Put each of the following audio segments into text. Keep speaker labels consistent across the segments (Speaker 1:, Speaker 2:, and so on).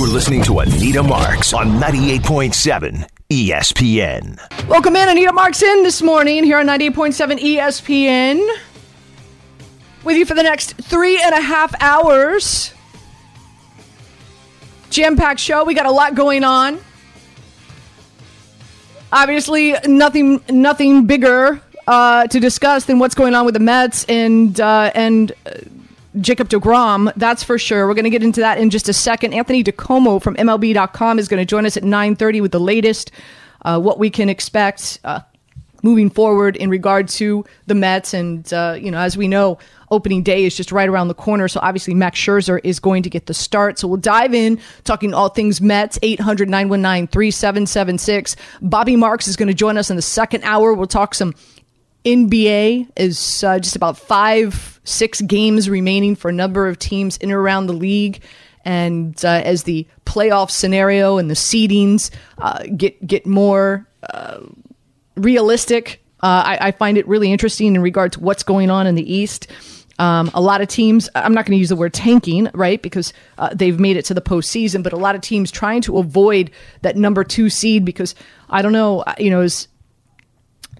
Speaker 1: You're listening to Anita Marks on 98.7 ESPN.
Speaker 2: Welcome in, Anita Marks in this morning here on 98.7 ESPN. With you for the next three and a half hours. Jam packed show. We got a lot going on. Obviously, nothing nothing bigger uh, to discuss than what's going on with the Mets and uh, and uh, Jacob DeGrom. That's for sure. We're going to get into that in just a second. Anthony DiComo from MLB.com is going to join us at 9:30 with the latest, uh, what we can expect uh, moving forward in regard to the Mets. And uh, you know, as we know, opening day is just right around the corner. So obviously, Max Scherzer is going to get the start. So we'll dive in talking all things Mets. 800 919 3776. Bobby Marks is going to join us in the second hour. We'll talk some NBA is uh, just about five, six games remaining for a number of teams in and around the league. And uh, as the playoff scenario and the seedings uh, get get more uh, realistic, uh, I, I, find it really interesting in regard to what's going on in the East. Um, a lot of teams, I'm not going to use the word tanking, right? Because uh, they've made it to the postseason, but a lot of teams trying to avoid that number two seed because I don't know, you know, is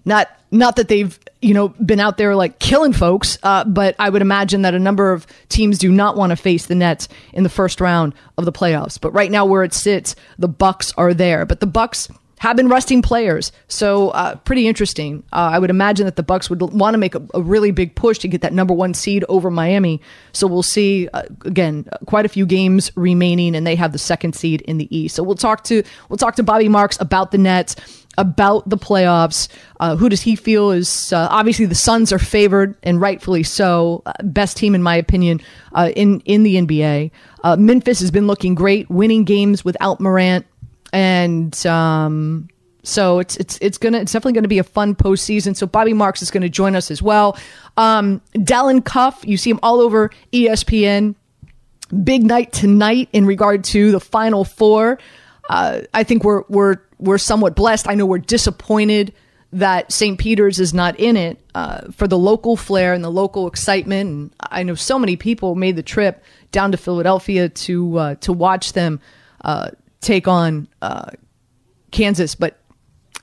Speaker 2: not not that they've you know been out there like killing folks, uh, but I would imagine that a number of teams do not want to face the Nets in the first round of the playoffs. But right now, where it sits, the Bucks are there. But the Bucks have been resting players, so uh, pretty interesting. Uh, I would imagine that the Bucks would want to make a, a, really big push to get that number one seed over Miami. So we'll see. Uh, again, quite a few games remaining, and they have the second seed in the East. So we'll talk to we'll talk to Bobby Marks about the Nets about the playoffs. Uh, who does he feel is uh, obviously the Suns are favored and rightfully so. Uh, best team in my opinion uh, in in the NBA. Uh, Memphis has been looking great, winning games without Morant, and um, so it's it's it's gonna it's definitely gonna be a fun postseason. So Bobby Marks is to join us as well. Um, Dalen Cuff, you see him all over ESPN. Big night tonight in regard to the Final Four. Uh, I think we're we're we're somewhat blessed. I know we're disappointed that St. Peter's is not in it uh, for the local flair and the local excitement. And I know so many people made the trip down to Philadelphia to uh, to watch them uh, take on uh, Kansas, but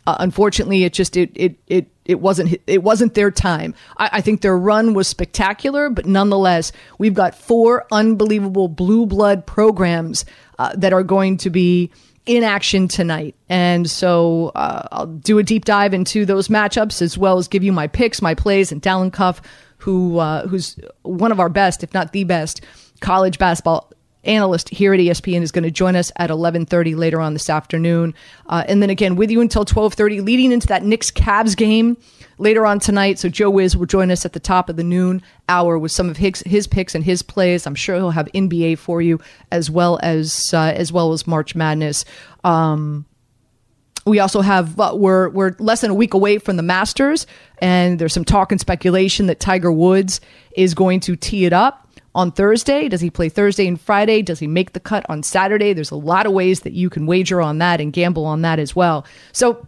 Speaker 2: uh, unfortunately, it just it it it it wasn't it wasn't their time. I, I, think their run was spectacular, but nonetheless, we've got four unbelievable blue blood programs uh, that are going to be in action tonight. And so uh, I'll do a deep dive into those matchups as well as give you my picks, my plays, and Dalen Cuff, who uh, who's one of our best, if not the best, college basketball analyst here at ESPN is going to join us at 11:30 later on this afternoon, uh, and then again with you until 12:30, leading into that Knicks Cavs game later on tonight. So Joe Wiz will join us at the top of the noon hour with some of his, his picks and his plays. I'm sure he'll have NBA for you as well as uh, as well as March Madness. Um, we also have uh, we're we're less than a week away from the Masters, and there's some talk and speculation that Tiger Woods is going to tee it up on Thursday? Does he play Thursday and Friday? Does he make the cut on Saturday? There's a lot of ways that you can wager on that and gamble on that as well. So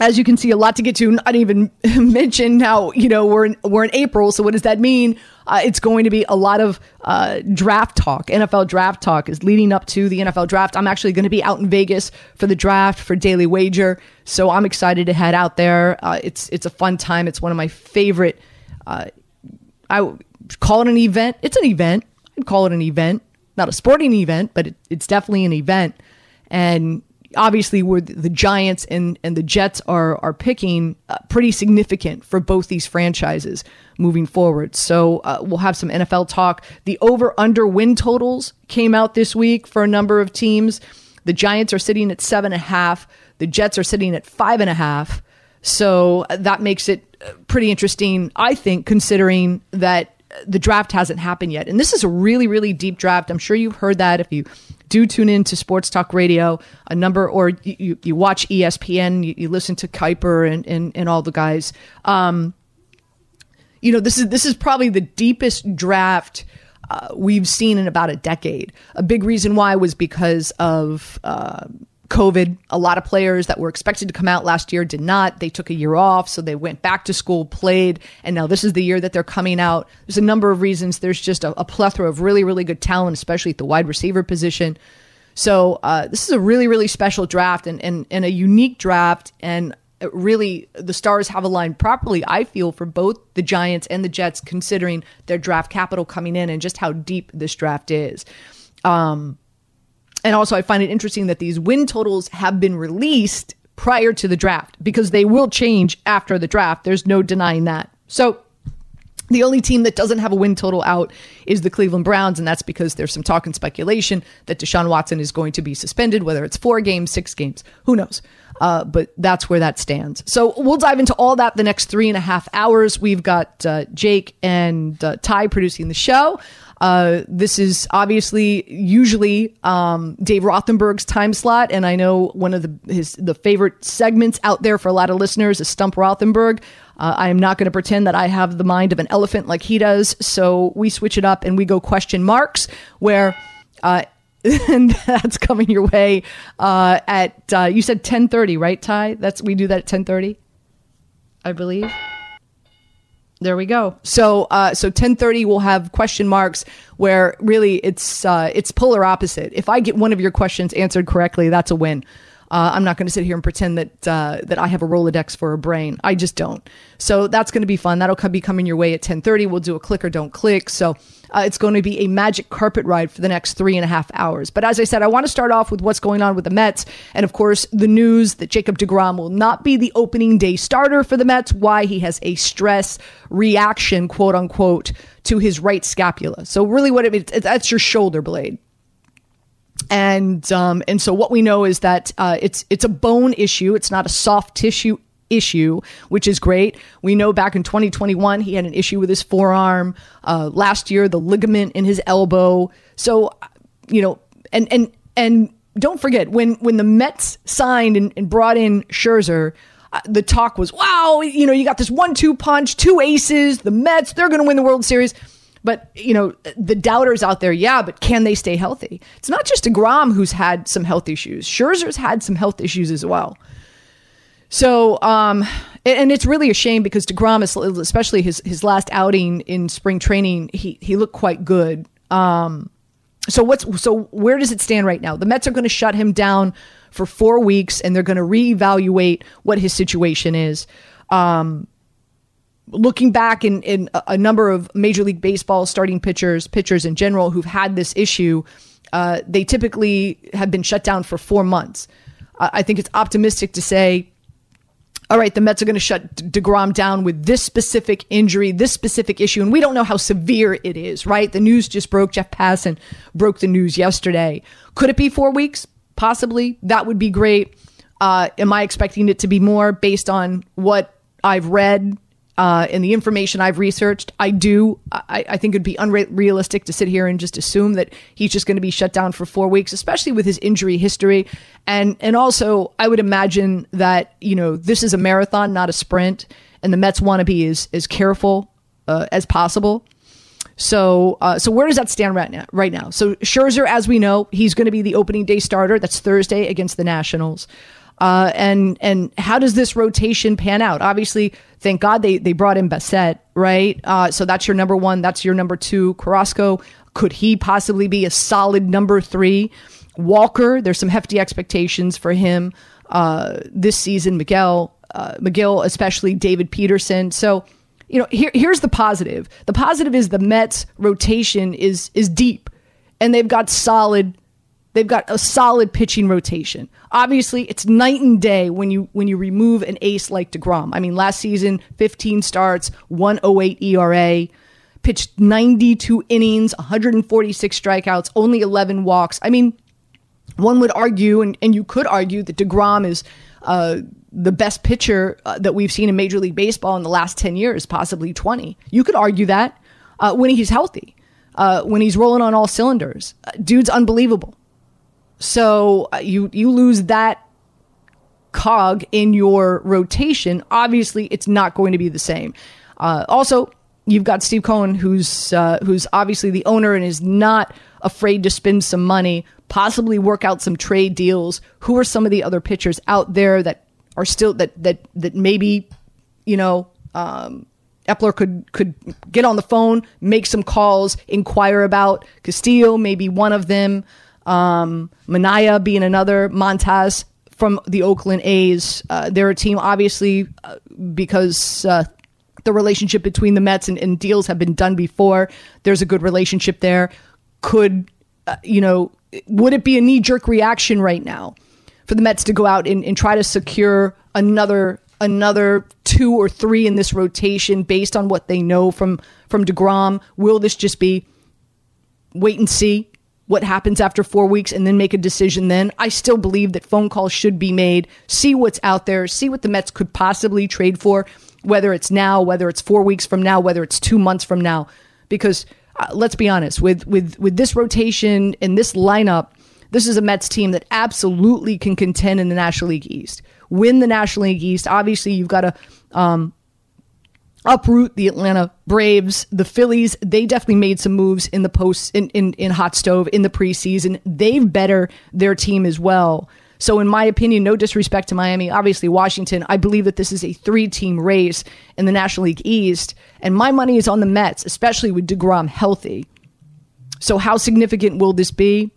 Speaker 2: as you can see, a lot to get to. Not even mention how you know we're in, we're in April. So what does that mean? Uh, it's going to be a lot of uh, draft talk. NFL draft talk is leading up to the NFL draft. I'm actually going to be out in Vegas for the draft for Daily Wager, so I'm excited to head out there. Uh, it's it's a fun time. It's one of my favorite. I call it an event. It's an event. I'd call it an event, not a sporting event, but it, it's definitely an event. And obviously, where the Giants and, and the Jets are are picking, uh, pretty significant for both these franchises moving forward. So uh, we'll have some NFL talk. The over under win totals came out this week for a number of teams. The Giants are sitting at seven and a half. The Jets are sitting at five and a half. So uh, that makes it uh, pretty interesting, I think, considering that the draft hasn't happened yet. And this is a really, really deep draft. I'm sure you've heard that if you do tune in to Sports Talk Radio, a number, or you, you watch ESPN, you, you listen to Kiper and, and, and all the guys. Um, you know, this is this is probably the deepest draft uh, we've seen in about a decade. A big reason why was because of uh, COVID. A lot of players that were expected to come out last year did not. They took a year off, so they went back to school, played, and now this is the year that they're coming out. There's a number of reasons. There's just a, a plethora of really, really good talent, especially at the wide receiver position. So uh, this is a really, really special draft and, and, and a unique draft. And really, the stars have aligned properly, I feel, for both the Giants and the Jets, considering their draft capital coming in and just how deep this draft is. Um, and also, I find it interesting that these win totals have been released prior to the draft because they will change after the draft. There's no denying that. So, the only team that doesn't have a win total out is the Cleveland Browns, and that's because there's some talk and speculation that Deshaun Watson is going to be suspended, whether it's four games, six games, who knows. Uh, but that's where that stands. So we'll dive into all that the next three and a half hours. We've got uh, Jake and uh, Ty producing the show. Uh, this is obviously usually um, Dave Rothenberg's time slot, and I know one of the his the favorite segments out there for a lot of listeners is Stump Rothenberg. Uh, I am not going to pretend that I have the mind of an elephant like he does, so we switch it up and we go question marks where. Uh, and that's coming your way uh, at uh, you said 10:30, right, Ty? That's we do that at 10:30, I believe. There we go. So uh, so 10:30 we'll have question marks where really it's uh, it's polar opposite. If I get one of your questions answered correctly, that's a win. Uh, I'm not going to sit here and pretend that uh, that I have a Rolodex for a brain. I just don't. So that's going to be fun. That'll be coming your way at 10:30. We'll do a click or don't click. So uh, it's going to be a magic carpet ride for the next three and a half hours. But as I said, I want to start off with what's going on with the Mets, and of course the news that Jacob Degrom will not be the opening day starter for the Mets. Why he has a stress reaction, quote unquote, to his right scapula. So really, what it means, that's your shoulder blade and um, and so what we know is that uh, it's it's a bone issue. It's not a soft tissue issue, which is great. We know back in 2021 he had an issue with his forearm. Uh, last year, the ligament in his elbow. So you know, and and and don't forget when when the Mets signed and, and brought in Scherzer. Uh, the talk was, wow, you know, you got this one-two punch, two aces. The Mets, they're going to win the World Series. But, you know, the doubters out there, yeah, but can they stay healthy? It's not just DeGrom who's had some health issues. Scherzer's had some health issues as well. So, um, and it's really a shame because DeGrom, is, especially his, his last outing in spring training, he, he looked quite good. Um, so what's so where does it stand right now? The Mets are going to shut him down for four weeks, and they're going to reevaluate what his situation is. Um, looking back in, in a number of Major League Baseball starting pitchers, pitchers in general who've had this issue, uh, they typically have been shut down for four months. I think it's optimistic to say, all right, the Mets are going to shut DeGrom down with this specific injury, this specific issue, and we don't know how severe it is, right? The news just broke. Jeff Passan broke the news yesterday. Could it be four weeks? Possibly. That would be great. Uh, am I expecting it to be more based on what I've read uh, the information I've researched, I do. I, I think it'd be unrealistic to sit here and just assume that he's just going to be shut down for four weeks, especially with his injury history. And and also, I would imagine that you know this is a marathon, not a sprint, and the Mets want to be as as careful uh, as possible. So, uh, so where does that stand right now? Right now, so Scherzer, as we know, he's going to be the opening day starter. That's Thursday against the Nationals. Uh, and and how does this rotation pan out? Obviously, thank God they they brought in Bassitt, right? Uh, so that's your number one. That's your number two. Carrasco, could he possibly be a solid number three? Walker, there's some hefty expectations for him uh, this season. Megill, uh, Megill, especially David Peterson. So you know, here, here's the positive. The positive is the Mets rotation is is deep, and they've got solid They've got a solid pitching rotation. Obviously, it's night and day when you when you remove an ace like DeGrom. I mean, last season, 15 starts, 108 ERA, pitched 92 innings, 146 strikeouts, only 11 walks. I mean, one would argue, and, and you could argue, that DeGrom is uh, the best pitcher uh, that we've seen in Major League Baseball in the last 10 years, possibly 20. You could argue that uh, when he's healthy, uh, when he's rolling on all cylinders. Uh, dude's unbelievable. So uh, you you lose that cog in your rotation. Obviously, it's not going to be the same. Uh, also, you've got Steve Cohen, who's uh, who's obviously the owner and is not afraid to spend some money, possibly work out some trade deals. Who are some of the other pitchers out there that are still that that that maybe you know um, Eppler could could get on the phone, make some calls, inquire about Castillo, maybe one of them. Um, Manaea being another, Montas from the Oakland A's. Uh, they're a team, obviously, uh, because uh, the relationship between the Mets and, and, deals have been done before. There's a good relationship there. Could, uh, you know, would it be a knee jerk reaction right now for the Mets to go out and, and try to secure another another two or three in this rotation based on what they know from from Degrom? Will this just be wait and see what happens after four weeks and then make a decision? Then I still believe that phone calls should be made. See what's out there. See what the Mets could possibly trade for, whether it's now, whether it's four weeks from now, whether it's two months from now, because. Uh, let's be honest with with with this rotation and this lineup this is a Mets team that absolutely can contend in the National League East, win the National League East. Obviously, you've got to um, uproot the Atlanta Braves, the Phillies. They definitely made some moves in the post in, in, in hot stove in the preseason. They've better their team as well. So, in my opinion, no disrespect to Miami, obviously Washington, I believe that this is a three team race in the National League East. And my money is on the Mets, especially with DeGrom healthy. So, how significant will this be?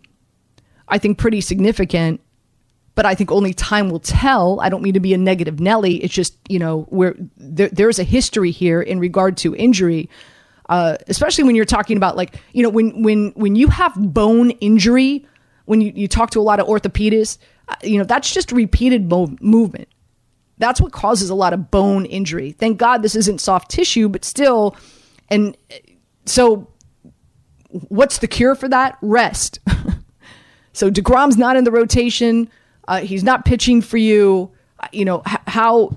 Speaker 2: I think, pretty significant. But I think only time will tell. I don't mean to be a negative Nelly. It's just, you know, where there, there's a history here in regard to injury. Uh, especially when you're talking about like you know when when when you have bone injury when you, you talk to a lot of orthopedists uh, you know that's just repeated mo- movement that's what causes a lot of bone injury thank god this isn't soft tissue but still and uh, so what's the cure for that rest So DeGrom's not in the rotation. Uh, he's not pitching for you. Uh, you know, how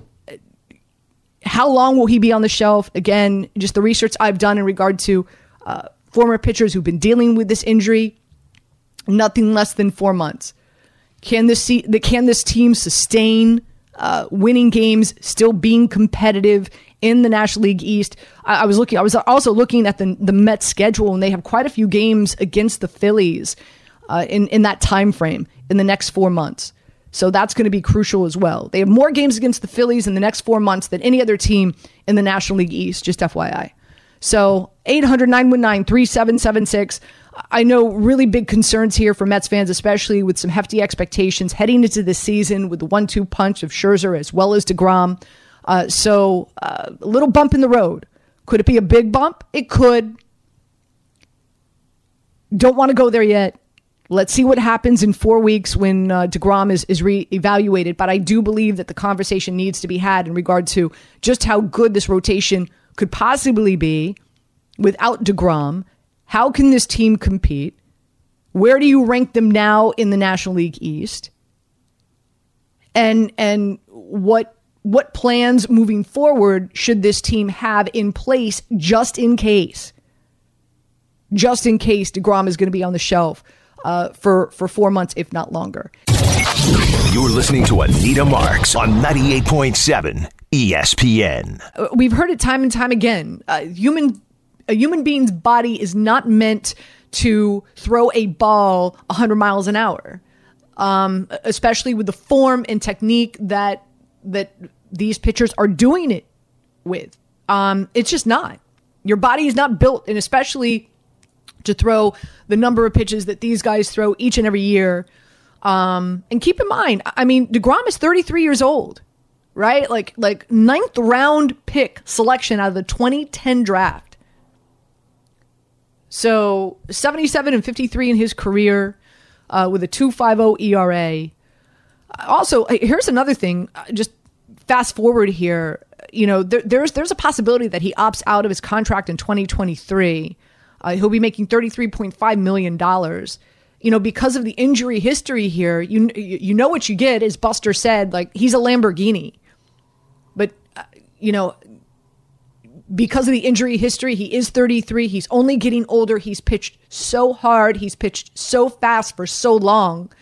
Speaker 2: how long will he be on the shelf? Again, just the research I've done in regard to uh, former pitchers who've been dealing with this injury, nothing less than four months. Can this see, can this team sustain uh, winning games, still being competitive in the National League East? I, I was looking. I was also looking at the the Mets schedule, and they have quite a few games against the Phillies uh, in in that time frame in the next four months. So that's going to be crucial as well. They have more games against the Phillies in the next four months than any other team in the National League East, just FYI. So 800 919 3776. I know really big concerns here for Mets fans, especially with some hefty expectations heading into this season with the one two punch of Scherzer as well as DeGrom. Uh, so uh, a little bump in the road. Could it be a big bump? It could. Don't want to go there yet. Let's see what happens in four weeks when uh, DeGrom is, is reevaluated. But I do believe that the conversation needs to be had in regard to just how good this rotation could possibly be without DeGrom. How can this team compete? Where do you rank them now in the National League East? And and what what plans moving forward should this team have in place just in case? Just in case DeGrom is going to be on the shelf uh, for, for four months, if not longer.
Speaker 1: You're listening to Anita Marks on 98.7 ESPN.
Speaker 2: Uh, we've heard it time and time again. Uh, human, a human being's body is not meant to throw a ball 100 miles an hour, um, especially with the form and technique that that these pitchers are doing it with. Um, it's just not. Your body is not built, and especially to throw the number of pitches that these guys throw each and every year. Um, and keep in mind, I mean, DeGrom is 33 years old, right? Like, like ninth round pick selection out of the 2010 draft. So 77 and 53 in his career uh, with a 2.50 ERA. Also, here's another thing. Uh, just fast forward here. You know, there, there's there's a possibility that he opts out of his contract in 2023. Uh, he'll be making $33.5 million. You know, because of the injury history here, you you know what you get, as Buster said, like he's a Lamborghini. But, uh, you know, because of the injury history, he is 33. He's only getting older. He's pitched so hard. He's pitched so fast for so long.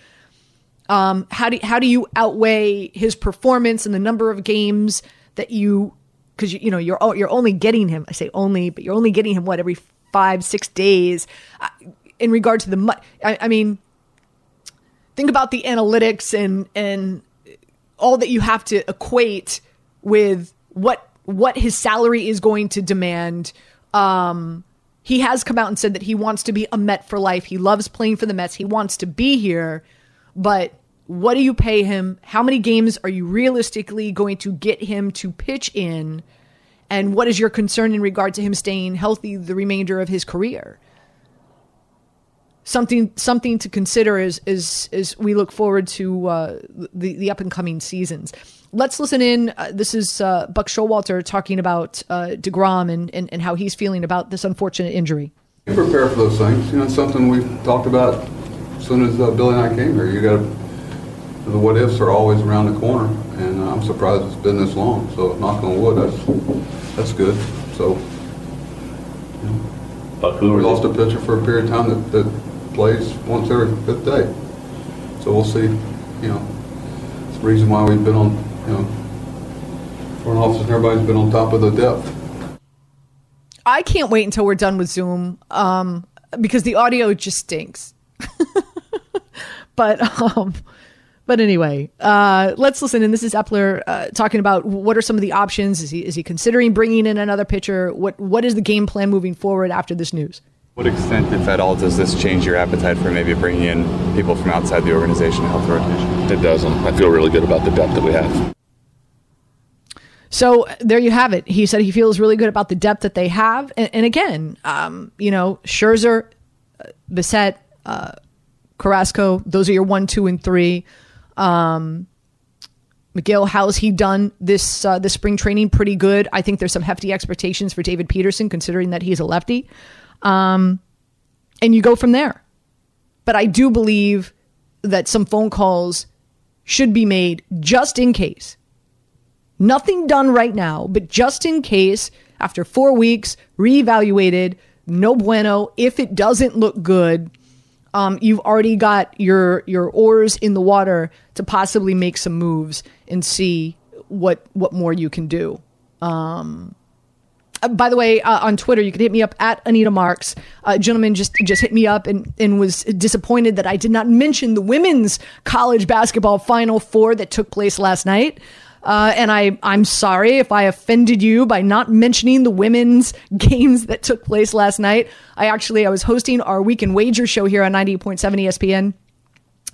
Speaker 2: Um, how do how do you outweigh his performance and the number of games that you because you, you know you're you're only getting him. I say only, but you're only getting him what every five, six days uh, in regard to the. I, I mean, think about the analytics and and all that you have to equate with what what his salary is going to demand. Um, He has come out and said that he wants to be a Met for life. He loves playing for the Mets. He wants to be here, but what do you pay him? How many games are you realistically going to get him to pitch in? And what is your concern in regard to him staying healthy the remainder of his career? Something something to consider as as as we look forward to uh, the the up and coming seasons. Let's listen in. Uh, this is uh, Buck Showalter talking about uh, Degrom and, and and how he's feeling about this unfortunate injury.
Speaker 3: You prepare for those things. You know, it's something we talked about as soon as uh, Billy and I came here. You got the what ifs are always around the corner, and I'm surprised it's been this long. So knock on wood, that's that's good. So you know, we lost a pitcher for a period of time that, that plays once every fifth day. So we'll see. You know, it's the reason why we've been on. You know, front office and everybody's been on top of the depth.
Speaker 2: I can't wait until we're done with Zoom um, because the audio just stinks. but um, but anyway, uh, let's listen. And this is Eppler uh, talking about what are some of the options. Is he is he considering bringing in another pitcher? What what is the game plan moving forward after this news?
Speaker 4: What extent, if at all, does this change your appetite for maybe bringing in people from outside the organization to help the rotation?
Speaker 5: It doesn't. I feel really good about the depth that we have.
Speaker 2: So there you have it. He said he feels really good about the depth that they have. And, and again, um, you know, Scherzer, uh, Bassitt, uh, Carrasco, those are your one, two, and three. Um, Megill, how's he done this uh, this spring training? Pretty good. I think there's some hefty expectations for David Peterson, considering that he's a lefty. Um, and you go from there. But I do believe that some phone calls should be made just in case. Nothing done right now, but just in case, after four weeks, reevaluated, no bueno. If it doesn't look good, um, you've already got your your oars in the water to possibly make some moves and see what what more you can do. Um, uh, by the way, uh, on Twitter, you can hit me up at Anita Marks. A gentleman just just hit me up and, and was disappointed that I did not mention the women's college basketball Final Four that took place last night. Uh, and I, I'm sorry if I offended you by not mentioning the women's games that took place last night. I actually I was hosting our weekend wager show here on 98.7 ESPN.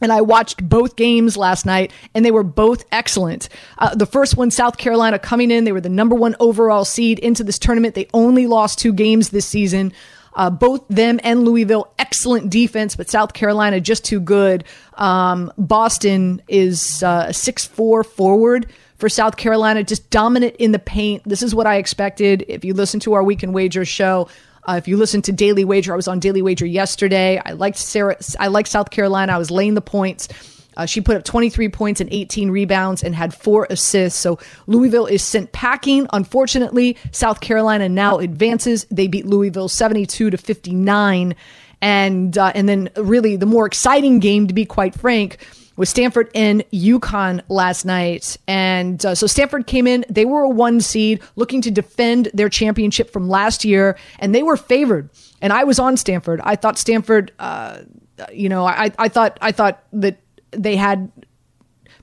Speaker 2: And I watched both games last night, and they were both excellent. Uh, the first one, South Carolina coming in, they were the number one overall seed into this tournament. They only lost two games this season. Uh, both them and Louisville, excellent defense, but South Carolina just too good. Um, Boston is uh, a six-four forward for South Carolina, just dominant in the paint. This is what I expected. If you listen to our weekend wager show, uh, if you listen to Daily Wager, I was on Daily Wager yesterday. I liked Sarah. I liked South Carolina. I was laying the points. Uh, she put up 23 points and 18 rebounds and had four assists. So Louisville is sent packing. Unfortunately, South Carolina now advances. They beat Louisville 72 to 59. And uh, and then really the more exciting game, to be quite frank, with Stanford and UConn last night. And uh, so Stanford came in, they were a one seed looking to defend their championship from last year, and they were favored. And I was on Stanford. I thought Stanford, uh, you know, I, I thought I thought that they had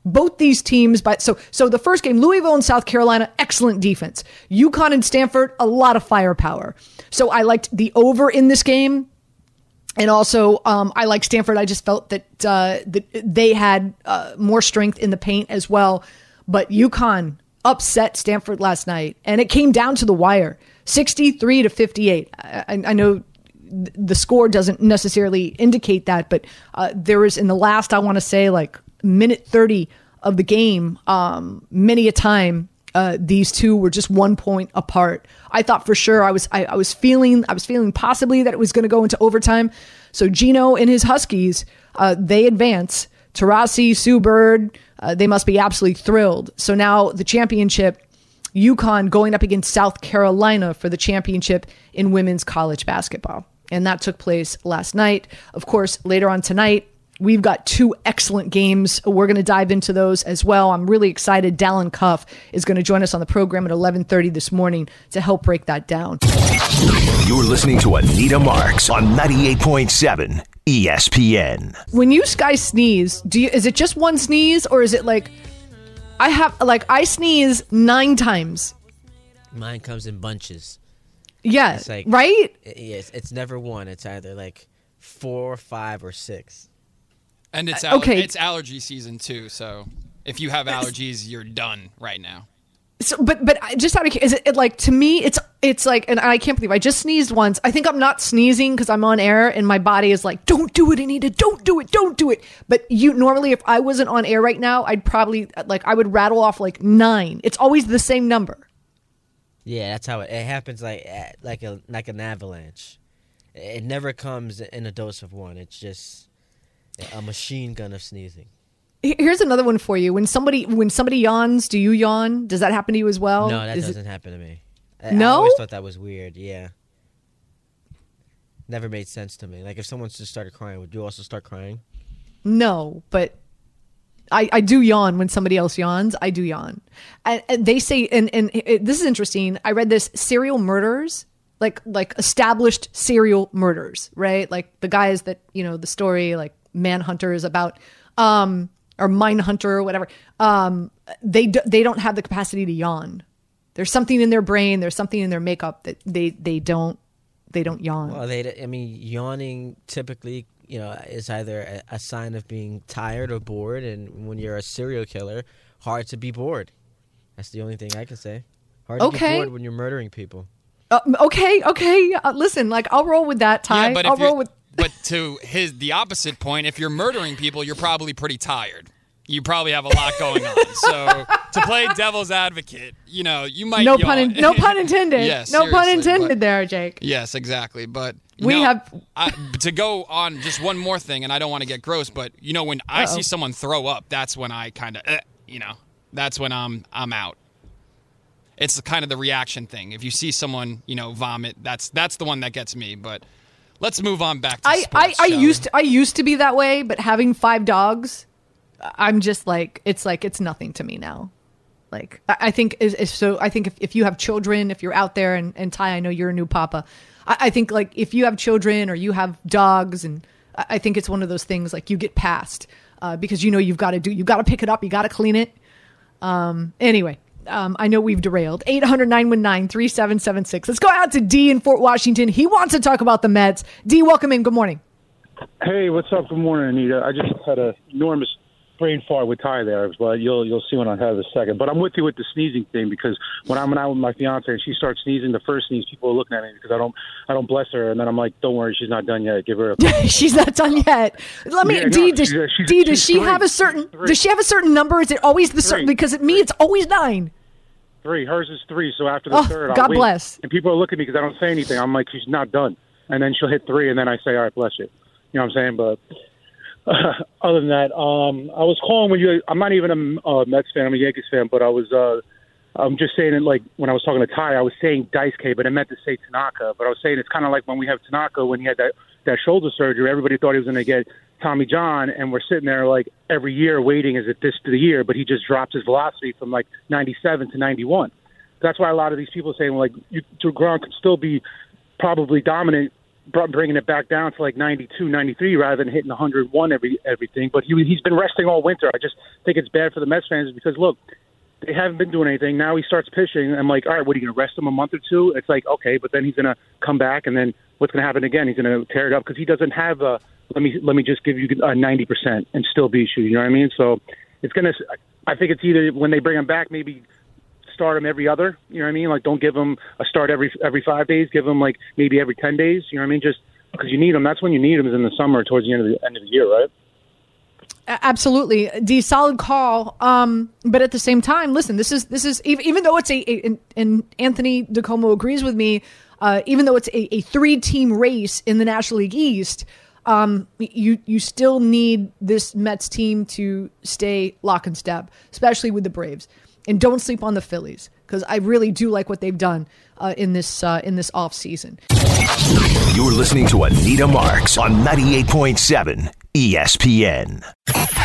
Speaker 2: both these teams but so so the first game louisville and south carolina excellent defense UConn and stanford a lot of firepower so i liked the over in this game and also, um, I like Stanford. I just felt that uh, that they had uh, more strength in the paint as well. But UConn upset Stanford last night, and it came down to the wire, sixty-three to fifty-eight. I, I know the score doesn't necessarily indicate that, but uh, there was in the last, I want to say, like minute thirty of the game, um, many a time uh, these two were just one point apart. I thought for sure I was I, I was feeling I was feeling possibly that it was going to go into overtime. So Gino and his Huskies uh, they advance. Taurasi, Sue Bird, uh, they must be absolutely thrilled. So now the championship, UConn going up against South Carolina for the championship in women's college basketball. And that took place last night. Of course, later on tonight, We've got two excellent games. We're going to dive into those as well. I'm really excited. Dalen Cuff is going to join us on the program at 11:30 this morning to help break that down.
Speaker 1: You're listening to Anita Marks on 98.7 ESPN.
Speaker 2: When you guys sneeze, do you is it just one sneeze or is it like I have like I sneeze 9 times.
Speaker 6: Mine comes in bunches.
Speaker 2: Yeah,
Speaker 6: It's like-
Speaker 2: right.
Speaker 6: Yes, it's never one. It's either like four, five, or six.
Speaker 7: And it's
Speaker 2: Uh,
Speaker 7: al-
Speaker 2: okay.
Speaker 7: it's allergy season too. So if you have allergies, you're done right now.
Speaker 2: So, but but just out of is it, it like to me it's it's like and I can't believe I just sneezed once. I think I'm not sneezing because I'm on air and my body is like don't do it Anita don't do it don't do it. But you normally if I wasn't on air right now I'd probably like I would rattle off like nine. It's always the same number.
Speaker 6: Yeah, that's how it, it happens. Like like a like an avalanche. It never comes in a dose of one. It's just a machine gun of sneezing.
Speaker 2: Here's another one for you. When somebody when somebody yawns, do you yawn? Does that happen to you as well?
Speaker 6: no, that
Speaker 2: Is
Speaker 6: doesn't happen to me. I, I always thought that was weird. Yeah. Never made sense to me. Like if someone just started crying, would you also start crying?
Speaker 2: No, but I, I do yawn when somebody else yawns. I do yawn. And, and they say, and, and it, this is interesting. I read this serial murders, like like established serial murders, right? Like the guys that you know the story, like Manhunter is about, um, or Mindhunter or whatever. Um, they d- they don't have the capacity to yawn. There's something in their brain. There's something in their makeup that they they don't they don't yawn.
Speaker 6: Well, they. I mean, yawning typically, you know, is either a, a sign of being tired or bored, and when you're a serial killer, hard to be bored. That's the only thing I can say. Hard to
Speaker 2: Okay.
Speaker 6: get bored when you're murdering people.
Speaker 2: Uh, okay, okay. Uh, listen, like I'll roll with that. Ty.
Speaker 7: yeah, but
Speaker 2: I'll roll with.
Speaker 7: But to his the opposite point, if you're murdering people, you're probably pretty tired. You probably have a lot going on. So to play devil's advocate, you know, you might
Speaker 2: no
Speaker 7: yawn.
Speaker 2: pun, in, no pun intended.
Speaker 7: Yeah,
Speaker 2: no pun intended
Speaker 7: but-
Speaker 2: there, Jake.
Speaker 7: Yes, exactly. But
Speaker 2: We
Speaker 7: no,
Speaker 2: have-
Speaker 7: I, to go on just one more thing, and I don't want to get gross, but you know, when I
Speaker 2: Uh-oh.
Speaker 7: see someone throw up, that's when I kind of, eh, you know, that's when I'm I'm out. It's kind of the reaction thing. If you see someone, you know, vomit, that's that's the one that gets me. But let's move on back to
Speaker 2: I, I,
Speaker 7: sports,
Speaker 2: I
Speaker 7: shall
Speaker 2: used to, I used to be that way, but having five dogs, I'm just like it's like it's nothing to me now. Like I, I think is, is so. I think if, if you have children, if you're out there, and, and Ty, I know you're a new papa. I, I think like if you have children or you have dogs, and I, I think it's one of those things like you get past uh, because you know you've got to do, you got to pick it up, you got to clean it. Um, anyway, um, I know we've derailed. 800 919 3776. Let's go out to D in Fort Washington. He wants to talk about the Mets. D, welcome in. Good morning.
Speaker 8: Hey, what's up? Good morning, Anita. I just had an enormous brain fart with Ty there, but you'll you'll see when I have a second. But I'm with you with the sneezing thing because when I'm out with my fiance and she starts sneezing, the first sneeze, people are looking at me because I don't I don't bless her, and then I'm like, don't worry, she's not done yet. Give her a
Speaker 2: She's not done yet. Let me,
Speaker 8: Yeah, no,
Speaker 2: D, does,
Speaker 8: she's- she's-
Speaker 2: D, does she
Speaker 8: three.
Speaker 2: have a certain,
Speaker 8: Three.
Speaker 2: does she have a certain number? Is it always the certain, because at me, it's always nine.
Speaker 8: three. Hers is three, so after the
Speaker 2: Oh,
Speaker 8: third,
Speaker 2: God bless.
Speaker 8: And people are looking at me because I don't say anything. I'm like, she's not done, and then she'll hit three, and then I say, all right, bless you. You know what I'm saying? But other than that, um, I was calling when you. I'm not even a uh, Mets fan. I'm a Yankees fan, but I was. Uh, I'm just saying it like when I was talking to Ty, I was saying Dice K, but I meant to say Tanaka. But I was saying it's kind of like when we have Tanaka when he had that that shoulder surgery. Everybody thought he was going to get Tommy John, and we're sitting there like every year waiting. Is it this to the year? But he just drops his velocity from like 97 to 91. That's why a lot of these people are saying like you, Gronk could still be probably dominant, bringing it back down to like 92, 93 rather than hitting 101 every everything. But he he's been resting all winter. I just think it's bad for the Mets fans because look, they haven't been doing anything. Now he starts pitching. I'm like, all right, what are you going to rest him a month or two? It's like okay, but then he's going to come back, and then what's going to happen again? He's going to tear it up because he doesn't have a. Let me let me just give you a 90 percent and still be shooting. You know what I mean? So it's going to. I think it's either when they bring him back, maybe start him every other. You know what I mean? Like don't give him a start every every five days. Give him like maybe every ten days. You know what I mean? Just because you need him. That's when you need him is in the summer towards the end of the end of the year, right?
Speaker 2: Absolutely, D. Solid call. Um, but at the same time, listen. This is this is even, though it's a, a and, and Anthony DiComo agrees with me. Uh, even though it's a, a three team race in the National League East, um, you you still need this Mets team to stay lock and step, especially with the Braves. And don't sleep on the Phillies because I really do like what they've done uh, in this uh, in this off season.
Speaker 1: You're listening to Anita Marks on 98.7 ESPN.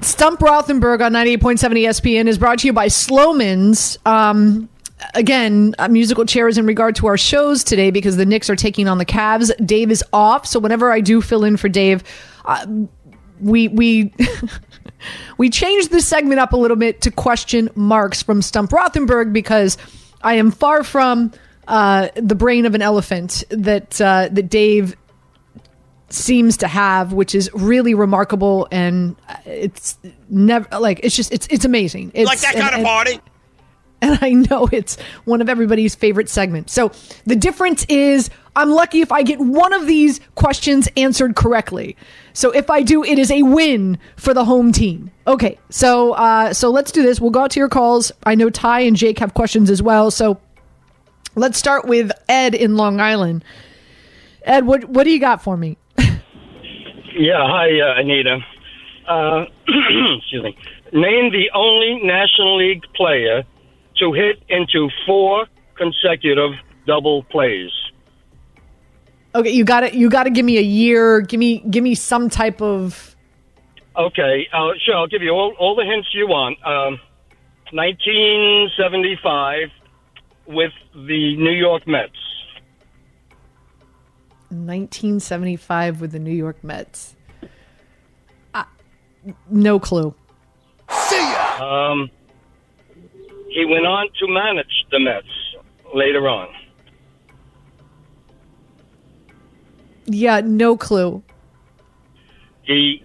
Speaker 2: Stump Rothenberg on 98.7 ESPN is brought to you by Sloman's. Um, again, musical chairs in regard to our shows today because the Knicks are taking on the Cavs. Dave is off, so whenever I do fill in for Dave, uh, we we we changed the segment up a little bit to question marks from Stump Rothenberg because I am far from uh, the brain of an elephant that uh, that Dave seems to have, which is really remarkable, and it's never like it's just it's it's amazing. It's,
Speaker 9: like that
Speaker 2: and-
Speaker 9: kind of
Speaker 2: and-
Speaker 9: party?
Speaker 2: and I know it's one of everybody's favorite segments. So the difference is I'm lucky if I get one of these questions answered correctly. So if I do, it is a win for the home team. Okay, so uh, so let's do this. We'll go out to your calls. I know Ty and Jake have questions as well. So let's start with Ed in Long Island. Ed, what what do you got for me?
Speaker 10: Yeah, hi, uh, Anita. Uh, excuse me. Name the only National League player to hit into four consecutive double plays.
Speaker 2: Okay, you got to you got to give me a year. Give me give me some type of
Speaker 10: Okay, uh, sure, I'll give you all, all the hints you want. Um, 1975 with the New York Mets.
Speaker 2: 1975 with the New York Mets. Uh, no clue. See ya.
Speaker 10: Um, he went on to manage the Mets later on.
Speaker 2: Yeah, no clue.
Speaker 10: He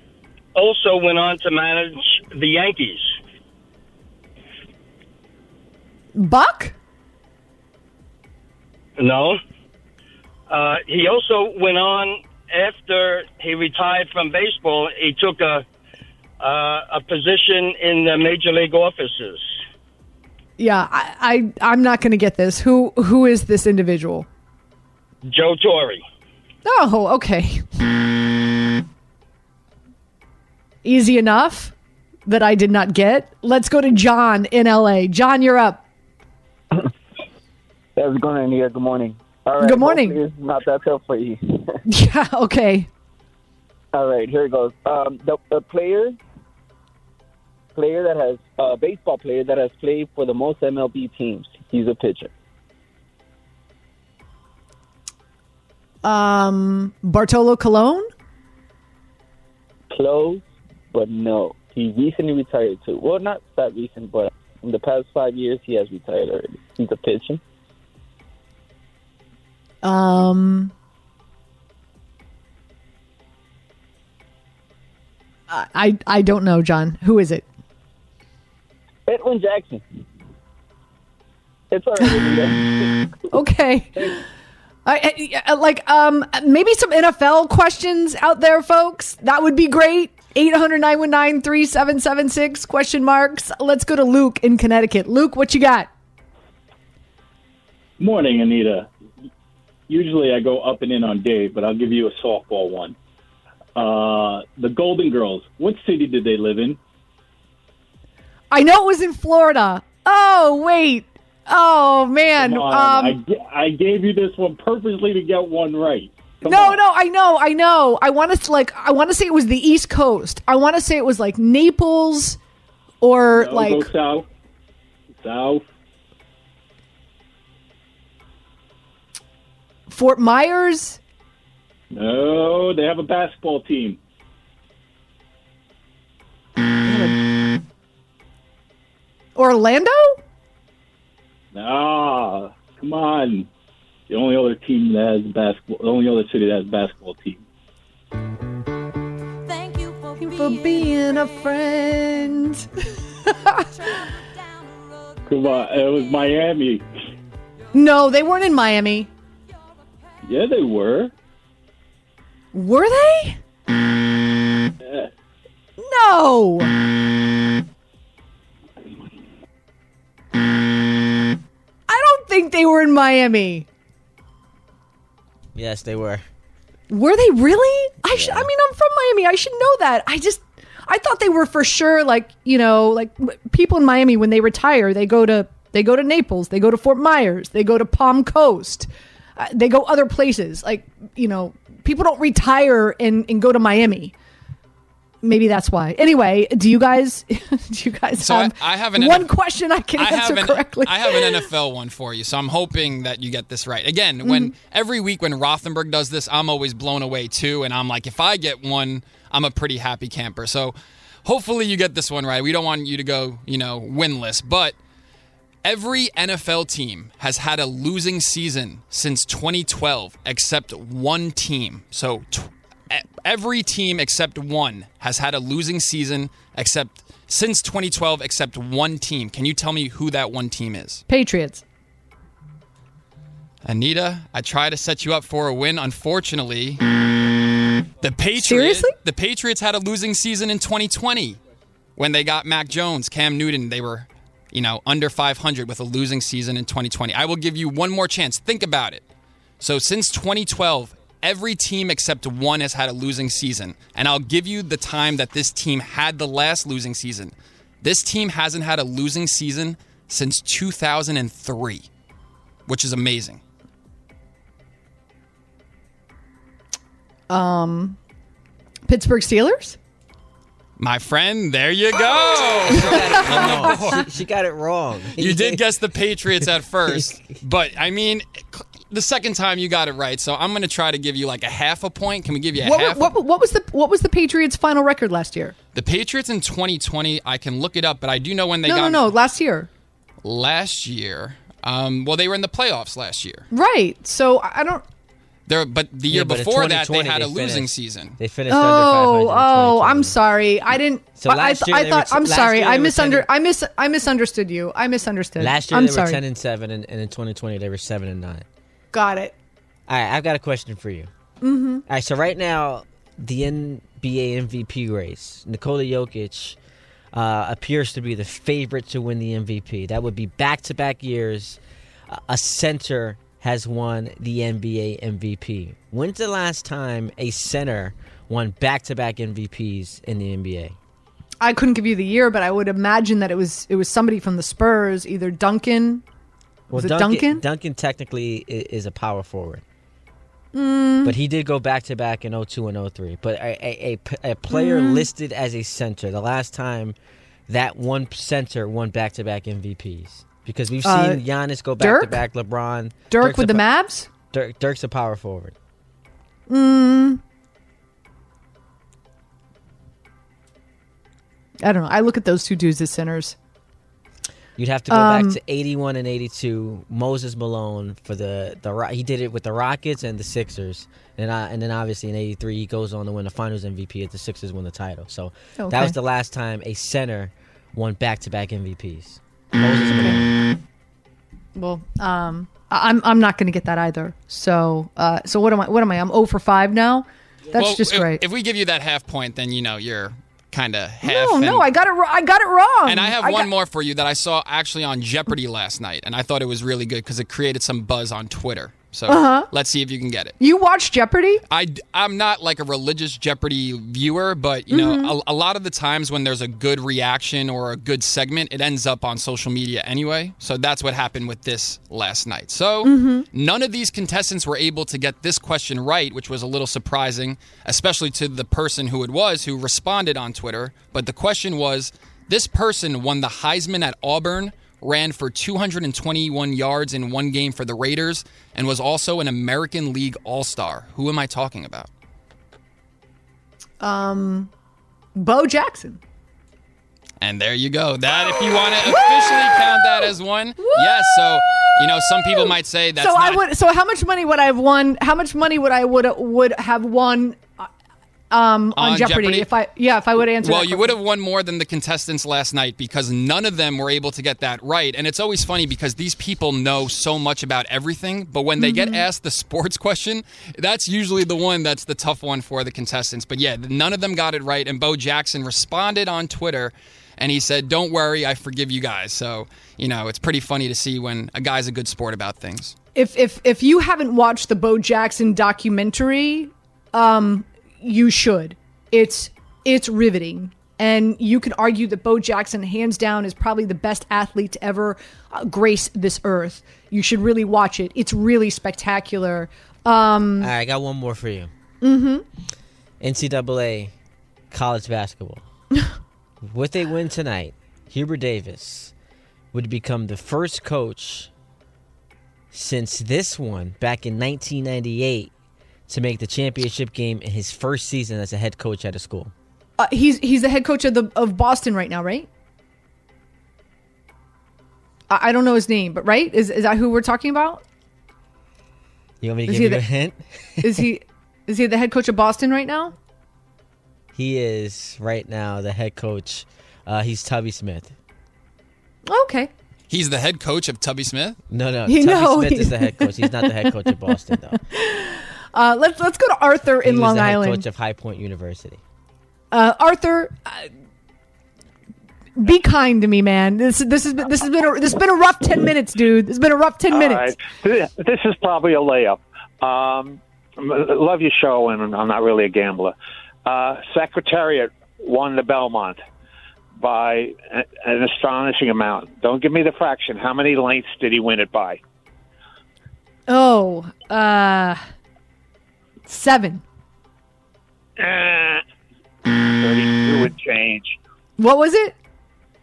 Speaker 10: also went on to manage the Yankees.
Speaker 2: Buck?
Speaker 10: No. Uh, he also went on after he retired from baseball. He took a uh, a position in the major league offices.
Speaker 2: Yeah, I, I I'm not going to get this. Who who is this individual?
Speaker 10: Joe Torre.
Speaker 2: Oh, okay. Easy enough that I did not get. Let's go to John in LA. John, you're up.
Speaker 11: How's it going, Anita? Good morning. All right.
Speaker 2: Good morning.
Speaker 11: It's not that tough for you.
Speaker 2: Yeah, okay.
Speaker 11: All right, here it goes. Um, the, the player, player that has uh, baseball player that has played for the most MLB teams. He's a pitcher.
Speaker 2: Um Bartolo Colon?
Speaker 11: Close, but no. He recently retired too. Well, not that recent, but in the past five years, he has retired already. He's a pitcher.
Speaker 2: Um I I I don't know, John. Who is it?
Speaker 11: Edwin Jackson. It's all right.
Speaker 2: Okay. I, I, like um maybe some NFL questions out there, folks. That would be great. 800-919-3776 question marks. Let's go to Luke in Connecticut. Luke, what you got?
Speaker 12: Morning, Anita. Usually I go up and in on Dave, but I'll give you a softball one. Uh, the Golden Girls. What city did they live in?
Speaker 2: I know it was in Florida. Oh, wait. Oh man.
Speaker 12: I,
Speaker 2: Um
Speaker 12: g- I gave you this one purposely to get one right. Come
Speaker 2: no,
Speaker 12: on.
Speaker 2: no, I know, I know. I want to like I want to say it was the East Coast. I want to say it was like Naples or
Speaker 12: No,
Speaker 2: like
Speaker 12: go south. South.
Speaker 2: Fort Myers.
Speaker 12: No, they have a basketball team.
Speaker 2: Orlando?
Speaker 12: Ah, come on. The only other team that has basketball, the only other city that has a basketball team.
Speaker 2: Thank you for being a friend.
Speaker 12: Come on, it was Miami.
Speaker 2: No, they weren't in Miami.
Speaker 12: Yeah, they were.
Speaker 2: Were they?
Speaker 12: Yeah.
Speaker 2: No. I don't think they were in Miami.
Speaker 6: Yes, they were.
Speaker 2: Were they really? I should. I mean, I'm from Miami. I should know that. I just. I thought they were for sure. Like you know, like people in Miami when they retire, they go to they go to Naples, they go to Fort Myers, they go to Palm Coast, uh, they go other places. Like you know, people don't retire and and go to Miami. Maybe that's why. Anyway, do you guys do you guys
Speaker 7: So I-
Speaker 2: have,
Speaker 7: I have an
Speaker 2: one question I can
Speaker 7: I
Speaker 2: answer
Speaker 7: an,
Speaker 2: correctly?
Speaker 7: I have an NFL one for you, so I'm hoping that you get this right. Again, when
Speaker 2: Mm-hmm.
Speaker 7: every week when Rothenberg does this, I'm always blown away too, and I'm like, if I get one, I'm a pretty happy camper. So hopefully you get this one right. We don't want you to go, you know, winless, but every NFL team has had a losing season since 2012, except one team. So. T- Every team except one has had a losing season except since 2012 except one team. Can you tell me who that one team is?
Speaker 2: Patriots.
Speaker 7: Anita, I try to set you up for a win. Unfortunately, the Patriots
Speaker 2: Seriously?
Speaker 7: the Patriots had a losing season in 2020 when they got Mac Jones, Cam Newton. They were, you know, under 500 with a losing season in 2020. I will give you one more chance. Think about it. So since 2012, every team except one has had a losing season, and I'll give you the time that this team had the last losing season. This team hasn't had a losing season since 2003, which is amazing.
Speaker 2: Um, Pittsburgh Steelers.
Speaker 7: My friend, there you go.
Speaker 6: Oh, she, she got it wrong.
Speaker 7: you did guess the Patriots at first, but I mean, the second time you got it right. So I'm going to try to give you like a half a point. Can we give you a
Speaker 2: What,
Speaker 7: half?
Speaker 2: what, what was the what was the Patriots' final record last year?
Speaker 7: the Patriots in 2020, I can look it up, but I do know when they
Speaker 2: no,
Speaker 7: got
Speaker 2: no, no, last year.
Speaker 7: last year. Um, well, they were in the playoffs last year.
Speaker 2: Right. So I I don't.
Speaker 7: There, but the year
Speaker 6: Yeah, but
Speaker 7: before that, they
Speaker 6: 2020
Speaker 7: had a
Speaker 6: they
Speaker 7: losing
Speaker 6: finished-
Speaker 7: season.
Speaker 6: They finished under 500.
Speaker 2: Oh,
Speaker 6: in
Speaker 2: oh,
Speaker 6: 2020.
Speaker 2: I'm sorry. I didn't.
Speaker 6: So
Speaker 2: I-
Speaker 6: last
Speaker 2: I,
Speaker 6: year
Speaker 2: I
Speaker 6: they
Speaker 2: thought.
Speaker 6: were-
Speaker 2: I'm sorry. I misunder.
Speaker 6: 10
Speaker 2: I mis. I misunderstood you. I misunderstood.
Speaker 6: Last year
Speaker 2: I'm
Speaker 6: they
Speaker 2: sorry.
Speaker 6: were 10 and 7, and, and in 2020 they were 7 and 9.
Speaker 2: Got it.
Speaker 6: All right, I've got a question for you.
Speaker 2: Mm-hmm.
Speaker 6: All right, so right now, the NBA MVP race, Nikola Jokic uh, appears to be the favorite to win the MVP. That would be back to back years. uh, A center has won the NBA MVP. When's the last time a center won back to back MVPs in the NBA?
Speaker 2: I couldn't give you the year, but I would imagine that it was it was somebody from the Spurs, either Duncan. Was it Duncan?
Speaker 6: Duncan technically is a power forward.
Speaker 2: Mm.
Speaker 6: But he did go back to back in 02 and 03. But a a a player
Speaker 2: Mm.
Speaker 6: listed as a center, the last time that one center won back to back MVPs. Because we've seen
Speaker 2: Uh,
Speaker 6: Giannis go back to back, LeBron.
Speaker 2: Dirk
Speaker 6: Dirk's
Speaker 2: with
Speaker 6: a
Speaker 2: the Mavs.
Speaker 6: Dirk, Dirk's a power forward.
Speaker 2: Mm. I don't know. I look at those two dudes as centers.
Speaker 6: You'd have to go
Speaker 2: Um,
Speaker 6: back to 81 and 82. Moses Malone for the the he did it with the Rockets and the Sixers. And I, and then obviously in 83 he goes on to win the Finals MVP as the Sixers win the title. So
Speaker 2: Okay.
Speaker 6: that was the last time a center won back-to-back MVPs. Moses Malone.
Speaker 2: Well, um, I- I'm I'm not going to get that either. So, uh, so what am I? What am I? I'm 0 for five now. That's
Speaker 7: Well,
Speaker 2: just
Speaker 7: if,
Speaker 2: great.
Speaker 7: If we give you that half point, then you know you're kind of half.
Speaker 2: no,
Speaker 7: and-
Speaker 2: no, I got it. I got it wrong.
Speaker 7: And I have one
Speaker 2: got-
Speaker 7: more for you that I saw actually on Jeopardy last night, and I thought it was really good because it created some buzz on Twitter. So
Speaker 2: Uh-huh.
Speaker 7: let's see if you can get it.
Speaker 2: You watch Jeopardy?
Speaker 7: I, I'm not like a religious Jeopardy viewer, but you know,
Speaker 2: Mhm.
Speaker 7: a, a lot of the times when there's a good reaction or a good segment, it ends up on social media anyway. So that's what happened with this last night. So
Speaker 2: Mhm.
Speaker 7: none of these contestants were able to get this question right, which was a little surprising, especially to the person who it was who responded on Twitter. But the question was this person won the Heisman at Auburn, ran for 221 yards in one game for the Raiders, and was also an American League All Star. Who am I talking about?
Speaker 2: Um, Bo Jackson.
Speaker 7: And there you go. That, if you want to officially count that as one, yes. So, you know, some people might say that.
Speaker 2: so. I would. So how much money would I have won? How much money would I would would have won? Um, on,
Speaker 7: On
Speaker 2: Jeopardy,
Speaker 7: Jeopardy?
Speaker 2: if I yeah, if I would answer.
Speaker 7: well, you would have won more than the contestants last night because none of them were able to get that right. And it's always funny because these people know so much about everything, but when they get
Speaker 2: Mhm.
Speaker 7: asked the sports question, that's usually the one that's the tough one for the contestants. But yeah, none of them got it right. And Bo Jackson responded on Twitter and he said, Don't worry, I forgive you guys. So, you know, it's pretty funny to see when a guy's a good sport about things.
Speaker 2: if if if you haven't watched the Bo Jackson documentary, um, you should. It's it's riveting, and you can argue that Bo Jackson, hands down, is probably the best athlete to ever uh, grace this earth. You should really watch it. It's really spectacular. Um,
Speaker 6: All right, I got one more for you.
Speaker 2: Mm-hmm.
Speaker 6: NCAA college basketball. With a win tonight, Hubert Davis would become the first coach since this one back in 1998 to make the championship game in his first season as a head coach at a school.
Speaker 2: Uh, he's he's the head coach of the of Boston right now, right? I, I don't know his name, but right is is that who we're talking about?
Speaker 6: You want me to
Speaker 2: Is
Speaker 6: give
Speaker 2: he
Speaker 6: you a
Speaker 2: the-
Speaker 6: hint?
Speaker 2: Is he is he the head coach of Boston right now?
Speaker 6: He is right now the head coach. Uh, he's Tubby Smith.
Speaker 2: Okay.
Speaker 7: He's the head coach of Tubby Smith.
Speaker 6: No, no,
Speaker 2: You
Speaker 6: Tubby
Speaker 2: know
Speaker 6: Smith
Speaker 2: he-
Speaker 6: is the head coach. He's not the head coach of Boston, though.
Speaker 2: Uh, let's let's go to Arthur
Speaker 6: He
Speaker 2: in
Speaker 6: was
Speaker 2: Long
Speaker 6: the head
Speaker 2: Island.
Speaker 6: coach of High Point University.
Speaker 2: Uh, Arthur, uh, be kind to me, man. This this has been this has been a, this has been a rough ten minutes, dude. It's been a rough ten
Speaker 13: All
Speaker 2: minutes.
Speaker 13: right. This is probably a layup. Um, love your show, and I'm not really a gambler. Uh, Secretariat won the Belmont by an astonishing amount. Don't give me the fraction. How many lengths did he win it by?
Speaker 2: Oh, uh, seven.
Speaker 13: Eh, 32 and change.
Speaker 2: What was it?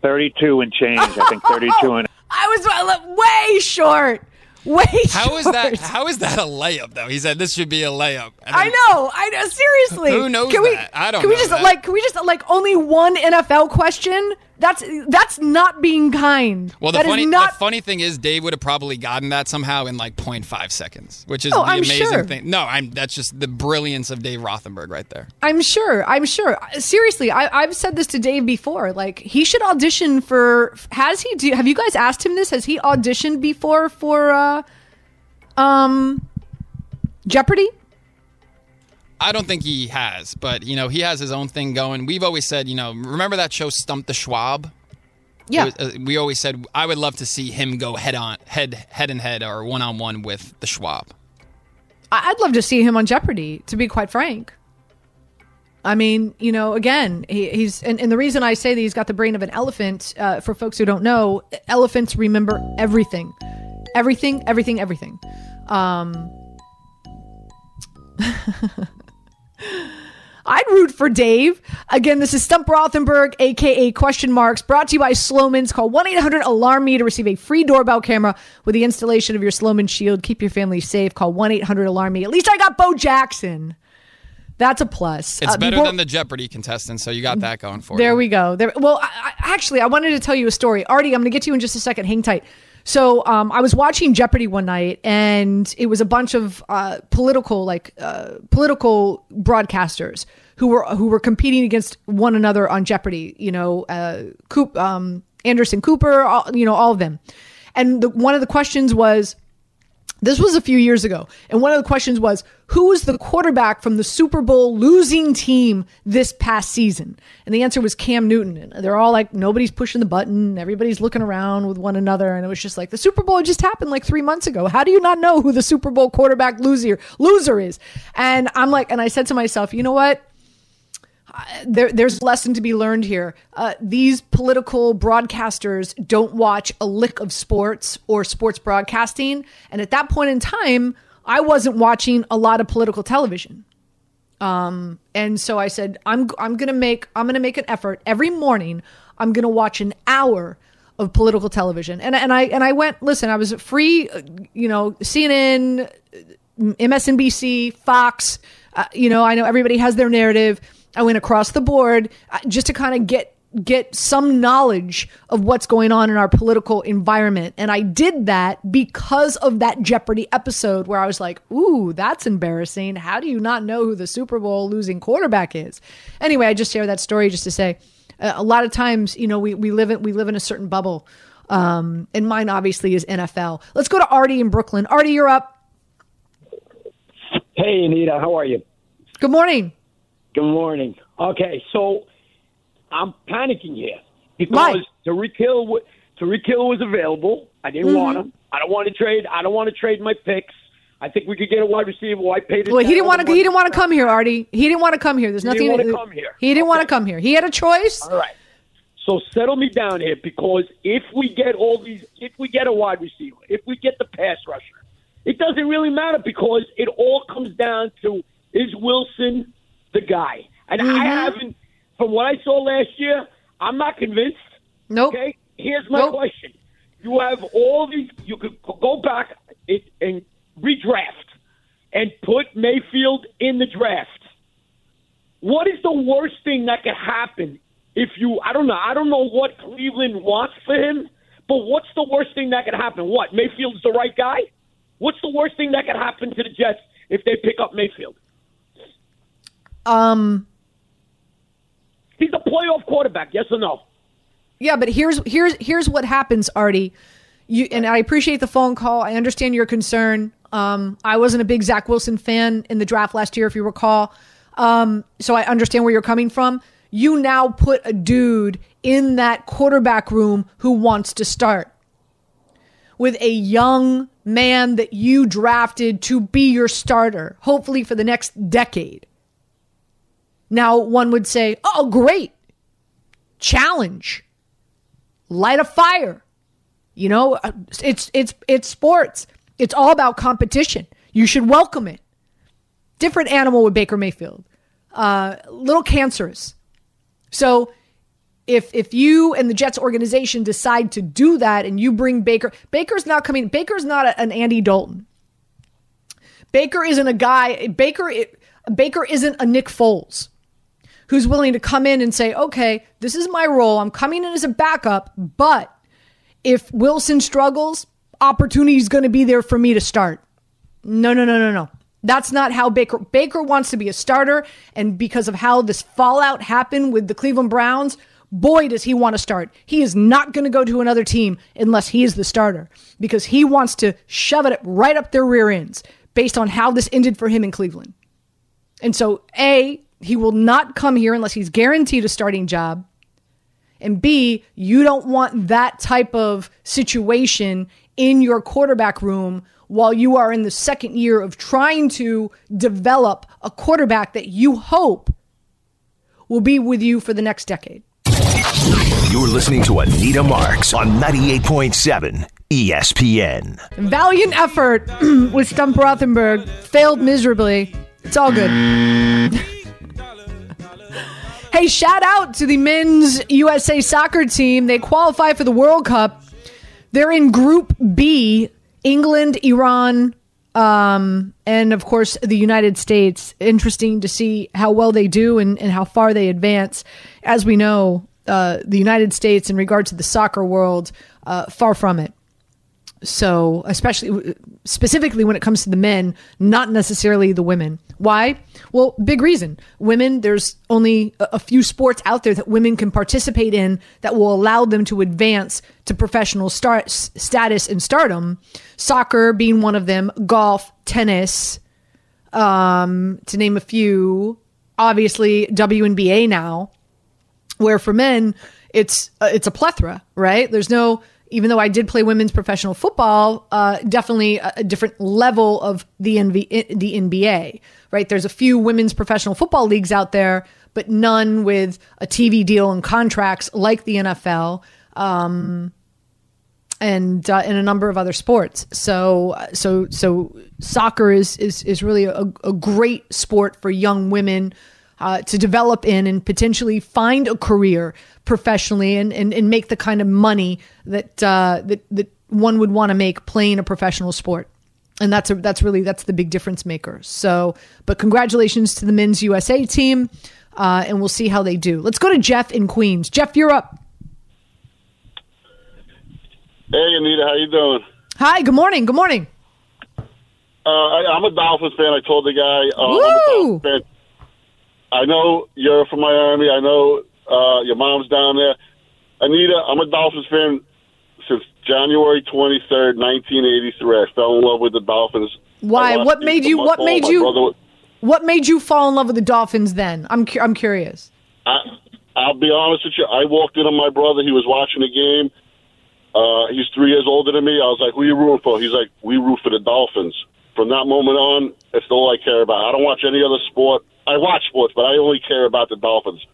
Speaker 13: 32 and change. I think 32 and.
Speaker 2: I was uh, way short. Way
Speaker 7: How is
Speaker 2: short.
Speaker 7: that? How is that a layup though? He said this should be a layup. And
Speaker 2: I know. I know. Seriously.
Speaker 7: Who knows
Speaker 2: can we,
Speaker 7: that? I don't
Speaker 2: Can we just
Speaker 7: that.
Speaker 2: like? Can we just like only one NFL question? That's that's not being kind.
Speaker 7: Well, the
Speaker 2: That
Speaker 7: funny
Speaker 2: not
Speaker 7: the funny thing is, Dave would have probably gotten that somehow in like 0.5 seconds, which is
Speaker 2: Oh,
Speaker 7: the
Speaker 2: I'm
Speaker 7: amazing
Speaker 2: sure.
Speaker 7: thing. No, I'm that's just the brilliance of Dave Rothenberg right there.
Speaker 2: I'm sure. I'm sure. Seriously, I, I've said this to Dave before. Like, he should audition for. Has he? Do, have you guys asked him this? Has he auditioned before for uh, um, Jeopardy?
Speaker 7: I don't think he has, but you know he has his own thing going. We've always said, you know, remember that show Stump the Schwab?
Speaker 2: Yeah.
Speaker 7: Was- uh, we always said I would love to see him go head on, head, head and head, or one on one with the Schwab.
Speaker 2: I'd love to see him on Jeopardy. To be quite frank. I mean, you know, again, he, he's and, and the reason I say that he's got the brain of an elephant, uh, for folks who don't know, elephants remember everything, everything, everything, everything. Um, I'd root for Dave. Again, this is Stump Rothenberg, aka Question Marks, brought to you by Slomans. Call 1 800 Alarm Me to receive a free doorbell camera with the installation of your Sloman Shield. Keep your family safe. Call 1 800 Alarm Me. At least I got Bo Jackson. That's a plus.
Speaker 7: It's
Speaker 2: Uh,
Speaker 7: better
Speaker 2: before-
Speaker 7: than the Jeopardy contestant, so you got that going for
Speaker 2: there
Speaker 7: you.
Speaker 2: There we go. There. Well, I, I, actually, I wanted to tell you a story. Artie, I'm going to get to you in just a second. Hang tight. So, um, I was watching Jeopardy one night, and it was a bunch of uh, political, like uh, political broadcasters who were who were competing against one another on Jeopardy. You know, uh, Coop, um, Anderson Cooper, all, you know, all of them. And the, one of the questions was, this was a few years ago. And one of the questions was, who was the quarterback from the Super Bowl losing team this past season? And the answer was Cam Newton. And they're all like, nobody's pushing the button. Everybody's looking around with one another. And it was just like, the Super Bowl just happened like three months ago. How do you not know who the Super Bowl quarterback loser, loser is? And I'm like, and I said to myself, you know what? There, there's a lesson to be learned here. Uh, these political broadcasters don't watch a lick of sports or sports broadcasting. And at that point in time, I wasn't watching a lot of political television. Um, and so I said, I'm, I'm going to make, I'm going to make an effort every morning. I'm going to watch an hour of political television. And, and I, and I went, listen, I was free, uh, you know, CNN, MSNBC, Fox. Uh, you know, I know everybody has their narrative. I went across the board uh, just to kind of get get some knowledge of what's going on in our political environment. And I did that because of that Jeopardy episode where I was like, "Ooh, that's embarrassing. How do you not know who the Super Bowl losing quarterback is?" Anyway, I just share that story just to say uh, a lot of times, you know, we we live in we live in a certain bubble. Um, and mine obviously is NFL. Let's go to Artie in Brooklyn. Artie, you're up.
Speaker 14: Hey, Anita, how are you?
Speaker 2: Good morning.
Speaker 14: Good morning. Okay, so I'm panicking here because
Speaker 2: Why?
Speaker 14: Tyreek Hill, Tyreek Hill was available. I didn't
Speaker 2: Mhm.
Speaker 14: want him. I don't want to trade. I don't want to trade my picks. I think we could get a wide receiver. Why pay
Speaker 2: Well, he didn't want to. He didn't want to come here, Artie. He didn't want to come here. There's
Speaker 14: He
Speaker 2: nothing.
Speaker 14: didn't wanna come here.
Speaker 2: He didn't want to come here. He had a choice.
Speaker 14: All right. So settle me down here because if we get all these, if we get a wide receiver, if we get the pass rusher, it doesn't really matter because it all comes down to is Wilson the guy? And
Speaker 2: Mm-hmm.
Speaker 14: I haven't, from what I saw last year, I'm not convinced.
Speaker 2: Nope.
Speaker 14: Okay. Here's my question: You have all these. You could go back and redraft and put Mayfield in the draft. What is the worst thing that could happen if you? I don't know. I don't know what Cleveland wants for him, but what's the worst thing that could happen? What Mayfield's the right guy? What's the worst thing that could happen to the Jets if they pick up Mayfield?
Speaker 2: Um.
Speaker 14: He's a playoff quarterback. Yes or no?
Speaker 2: Yeah, but here's here's here's what happens, Artie. You and I appreciate the phone call. I understand your concern. Um, I wasn't a big Zach Wilson fan in the draft last year, if you recall. Um, so I understand where you're coming from. You now put a dude in that quarterback room who wants to start with a young man that you drafted to be your starter, hopefully for the next decade. Now, one would say, oh, great. Challenge. Light a fire. You know, uh, it's it's it's sports. It's all about competition. You should welcome it. Different animal with Baker Mayfield. Uh, little cancerous. So if if you and the Jets organization decide to do that and you bring Baker, Baker's not coming. Baker's not a- an Andy Dalton. Baker isn't a guy. Baker Baker isn't a Nick Foles who's willing to come in and say, okay, this is my role. I'm coming in as a backup, but if Wilson struggles, opportunity is going to be there for me to start. No, no, no, no, no. That's not how Baker Baker wants to be a starter and because of how this fallout happened with the Cleveland Browns, boy does he want to start. He is not going to go to another team unless he is the starter because he wants to shove it right up their rear ends based on how this ended for him in Cleveland. And so, A, he will not come here unless he's guaranteed a starting job. And B, you don't want that type of situation in your quarterback room while you are in the second year of trying to develop a quarterback that you hope will be with you for the next decade.
Speaker 1: You're listening to Anita Marks on 98.7 ESPN.
Speaker 2: Valiant effort with Stump Rothenberg failed miserably. It's all good. hey, shout out to the men's USA soccer team. They qualify for the World Cup. They're in Group B England, Iran, um, and of course the United States. Interesting to see how well they do and, and how far they advance. As we know, uh, the United States, in regard to the soccer world, uh, far from it. So, especially specifically when it comes to the men, not necessarily the women. Why? Well, big reason. Women, there's only a few sports out there that women can participate in that will allow them to advance to professional star- status and stardom. Soccer being one of them, golf, tennis, um, to name a few. Obviously, WNBA now where for men it's uh, it's a plethora right there's no even though i did play women's professional football uh, definitely a, a different level of the NV, the nba right there's a few women's professional football leagues out there but none with a tv deal and contracts like the nfl um, and uh, and a number of other sports. So so so soccer is is is really a, a great sport for young women uh, to develop in and potentially find a career professionally and and, and make the kind of money that uh, that that one would want to make playing a professional sport. And that's a, that's really that's the big difference maker. So, but congratulations to the men's USA team, uh, and we'll see how they do. Let's go to Jeff in Queens. Jeff, you're up.
Speaker 15: Hey, Anita, how you doing?
Speaker 2: Hi. Good morning. Good morning.
Speaker 15: Uh, I, I'm a Dolphins fan. I told the guy. Uh, I'm a Dolphins fan. I know you're from Miami. I know uh, your mom's down there. Anita, I'm a Dolphins fan since January 23rd, 1983. I fell in love with the Dolphins.
Speaker 2: Why? What made you? What made you?
Speaker 15: was-
Speaker 2: What made you fall in love with the Dolphins? Then I'm cu- I'm curious.
Speaker 15: I, I'll be honest with you. I walked in on my brother. He was watching the game. Uh, he's three years older than me. I was like, "Who you rooting for?" He's like, "We root for the Dolphins." from that moment on, it's all I care about. I don't watch any other sport. I watch sports, but I only care about the Dolphins.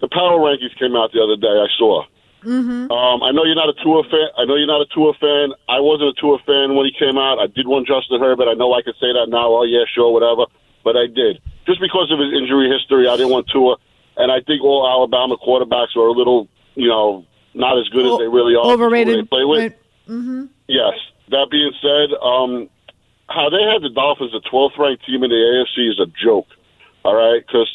Speaker 15: The power rankings came out the other day. I saw.
Speaker 2: Mm-hmm.
Speaker 15: Um, I know you're not a Tua fan. I know you're not a Tua fan. I wasn't a Tua fan when he came out. I did want Justin Herbert. I know I could say that now. Oh yeah, sure, whatever. But I did just because of his injury history. I didn't want Tua, and I think all Alabama quarterbacks are a little, you know, not as good as they really are.
Speaker 2: Overrated.
Speaker 15: They play with.
Speaker 2: Right. Mm-hmm.
Speaker 15: Yes. That being said, um, how they had the Dolphins the 12th ranked team in the AFC is a joke. All right, because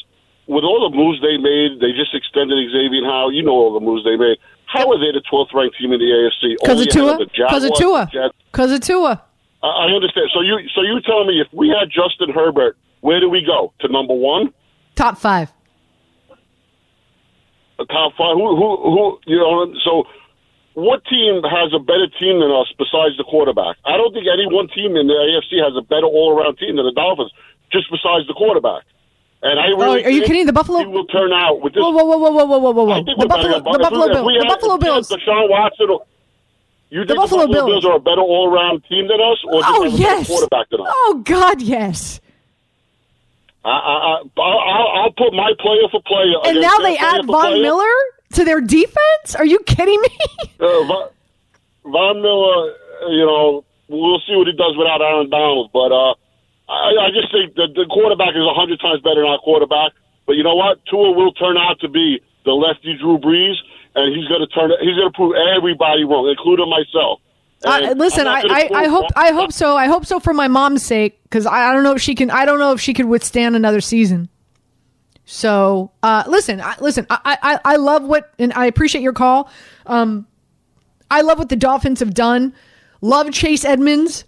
Speaker 15: with all the moves they made, they just extended Xavier Howe. You know all the moves they made. How are they the 12th ranked team in the AFC?
Speaker 2: Because of Tua. Because of Tua. Because of Tua.
Speaker 15: I I understand. So you so you telling me if we had Justin Herbert, where do we go to number one?
Speaker 2: Top five.
Speaker 15: A top five? Who who who? You know. So what team has a better team than us besides the quarterback? I don't think any one team in the AFC has a better all around team than the Dolphins, just besides the quarterback. And I
Speaker 2: oh,
Speaker 15: really oh,
Speaker 2: are you kidding? The Buffalo
Speaker 15: will turn out with this.
Speaker 2: Whoa, whoa, whoa, whoa, whoa, whoa, whoa, whoa! The Buffalo, the Buffalo, Bills. the Buffalo Bills.
Speaker 15: Deshaun Watson. You think the
Speaker 2: Buffalo, the
Speaker 15: Buffalo
Speaker 2: Bills.
Speaker 15: Bills are a better all-around team than us, or just
Speaker 2: oh,
Speaker 15: have
Speaker 2: yes.
Speaker 15: quarterback than us?
Speaker 2: Oh God, yes.
Speaker 15: I, I, I, I'll, I'll put my player for player.
Speaker 2: And now they add Von. Miller to their defense. Are you kidding me?
Speaker 15: Uh, Von, Von Miller, uh, you know, we'll see what he does without Aaron Donald. But uh, I, I just think that the quarterback is a hundred times better than our quarterback. But you know what? Tua will turn out to be the lefty Drew Brees, and he's going to turn. He's going to prove everybody wrong, including myself.
Speaker 2: Listen, I, I, I hope I hope so. I hope so for my mom's sake because I, I don't know if she can. I don't know if she could withstand another season. So uh, listen, I, listen. I, I I love what and I appreciate your call. Um, I love what the Dolphins have done. Love Chase Edmonds.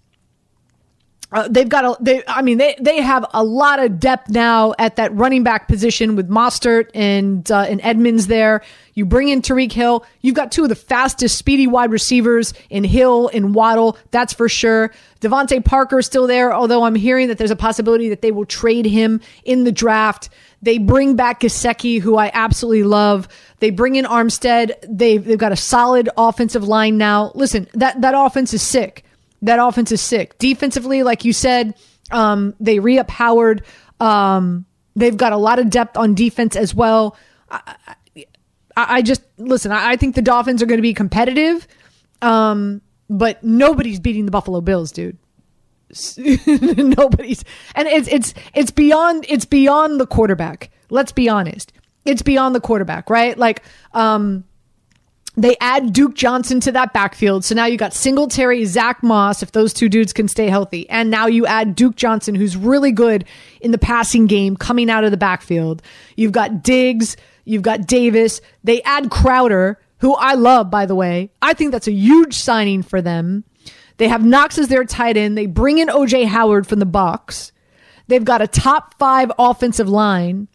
Speaker 2: Uh, they've got a they I mean they they have a lot of depth now at that running back position with Mostert and uh, and Edmonds there. You bring in Tyreek Hill. You've got two of the fastest speedy wide receivers in Hill and Waddle. That's for sure. DeVante Parker is still there, although I'm hearing that there's a possibility that they will trade him in the draft. They bring back Gesicki, who I absolutely love. They bring in Armstead. They've they've got a solid offensive line now. Listen, that that offense is sick. That offense is sick. Defensively, like you said, um, they re up Howard. Um, they've got a lot of depth on defense as well. I, I, I just listen. I, I think the Dolphins are going to be competitive, um, but nobody's beating the Buffalo Bills, dude. nobody's, and it's it's it's beyond it's beyond the quarterback. Let's be honest. It's beyond the quarterback, right? Like, um, they add Duke Johnson to that backfield. So now you got Singletary, Zach Moss, if those two dudes can stay healthy. And now you add Duke Johnson, who's really good in the passing game coming out of the backfield. You've got Diggs, you've got Davis. They add Crowder, who I love, by the way. I think that's a huge signing for them. They have Knox as their tight end. They bring in OJ Howard from the Bucs. They've got a top five offensive line.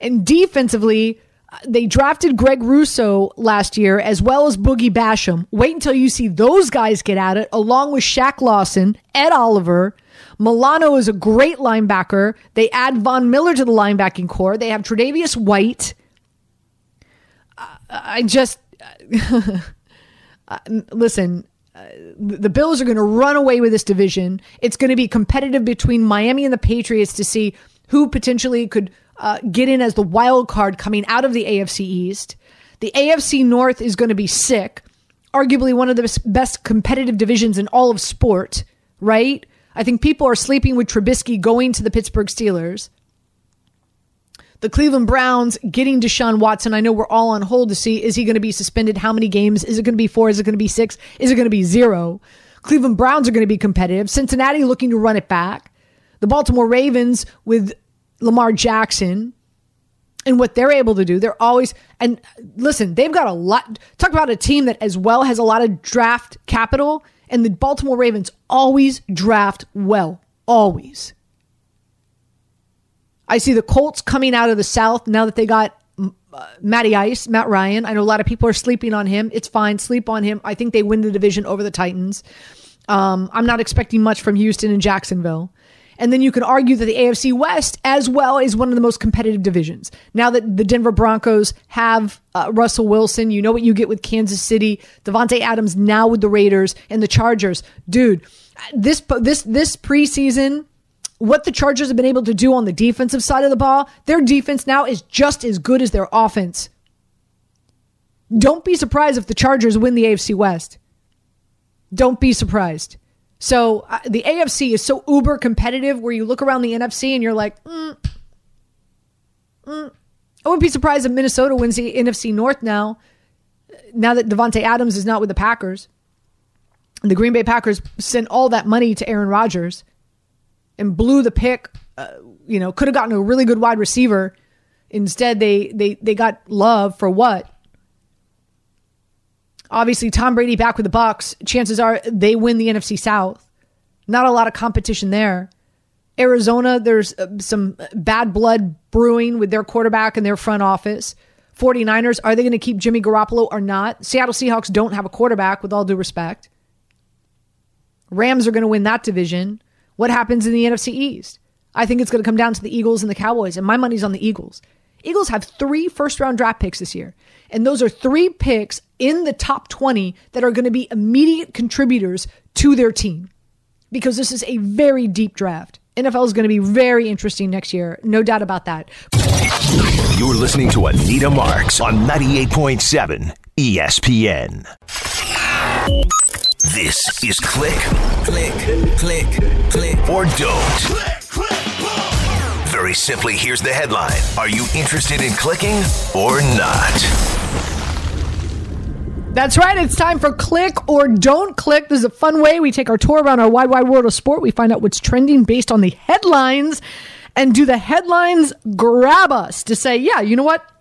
Speaker 2: And defensively, they drafted Greg Rousseau last year as well as Boogie Basham. Wait until you see those guys get at it, along with Shaq Lawson, Ed Oliver. Milano is a great linebacker. They add Von Miller to the linebacking core. They have Tre'Davious White. I- just listen. Uh, the Bills are going to run away with this division. It's going to be competitive between Miami and the Patriots to see who potentially could uh, get in as the wild card coming out of the AFC East. The AFC North is going to be sick, arguably one of the best- best competitive divisions in all of sport, right? I think people are sleeping with Trubisky going to the Pittsburgh Steelers. The Cleveland Browns getting Deshaun Watson. I know we're all on hold to see is he going to be suspended? How many games? Is it going to be four? Is it going to be six? Is it going to be zero? Cleveland Browns are going to be competitive. Cincinnati looking to run it back. The Baltimore Ravens with Lamar Jackson and what they're able to do. They're always and listen, they've got a lot talk about a team that as well has a lot of draft capital and the Baltimore Ravens always draft well. Always. I see the Colts coming out of the South now that they got uh, Matty Ice, Matt Ryan. I know a lot of people are sleeping on him. It's fine. Sleep on him. I think they win the division over the Titans. Um, I'm not expecting much from Houston and Jacksonville. And then you can argue that the AFC West, as well, is one of the most competitive divisions. Now that the Denver Broncos have uh, Russell Wilson, you know what you get with Kansas City, Davante Adams now with the Raiders and the Chargers. Dude, this this this preseason, what the Chargers have been able to do on the defensive side of the ball, their defense now is just as good as their offense. Don't be surprised if the Chargers win the AFC West. Don't be surprised. So uh, the AFC is so uber competitive where you look around the NFC and you're like, mm, mm. I wouldn't be surprised if Minnesota wins the NFC North now, now that Davante Adams is not with the Packers. And The Green Bay Packers sent all that money to Aaron Rodgers and blew the pick. Uh, you know, could have gotten a really good wide receiver. Instead, they they they got Love for what? Obviously, Tom Brady back with the Bucs. Chances are they win the NFC South. Not a lot of competition there. Arizona, there's uh, some bad blood brewing with their quarterback and their front office. 49ers, are they going to keep Jimmy Garoppolo or not? Seattle Seahawks don't have a quarterback, with all due respect. Rams are going to win that division. What happens in the NFC East? I think it's going to come down to the Eagles and the Cowboys, and my money's on the Eagles. Eagles have three first round draft picks this year, and those are three picks in the top 20 that are going to be immediate contributors to their team because this is a very deep draft. NFL is going to be very interesting next year, no doubt about that.
Speaker 1: You're listening to Anita Marks on 98.7 ESPN. This is Click, Click, Click, Click, or Don't. Click, click, Very simply, here's the headline Are you interested in clicking or not?
Speaker 2: That's right. It's time for click or don't click. This is a fun way we take our tour around our wide, wide world of sport. We find out what's trending based on the headlines. And do the headlines grab us to say, yeah, you know what?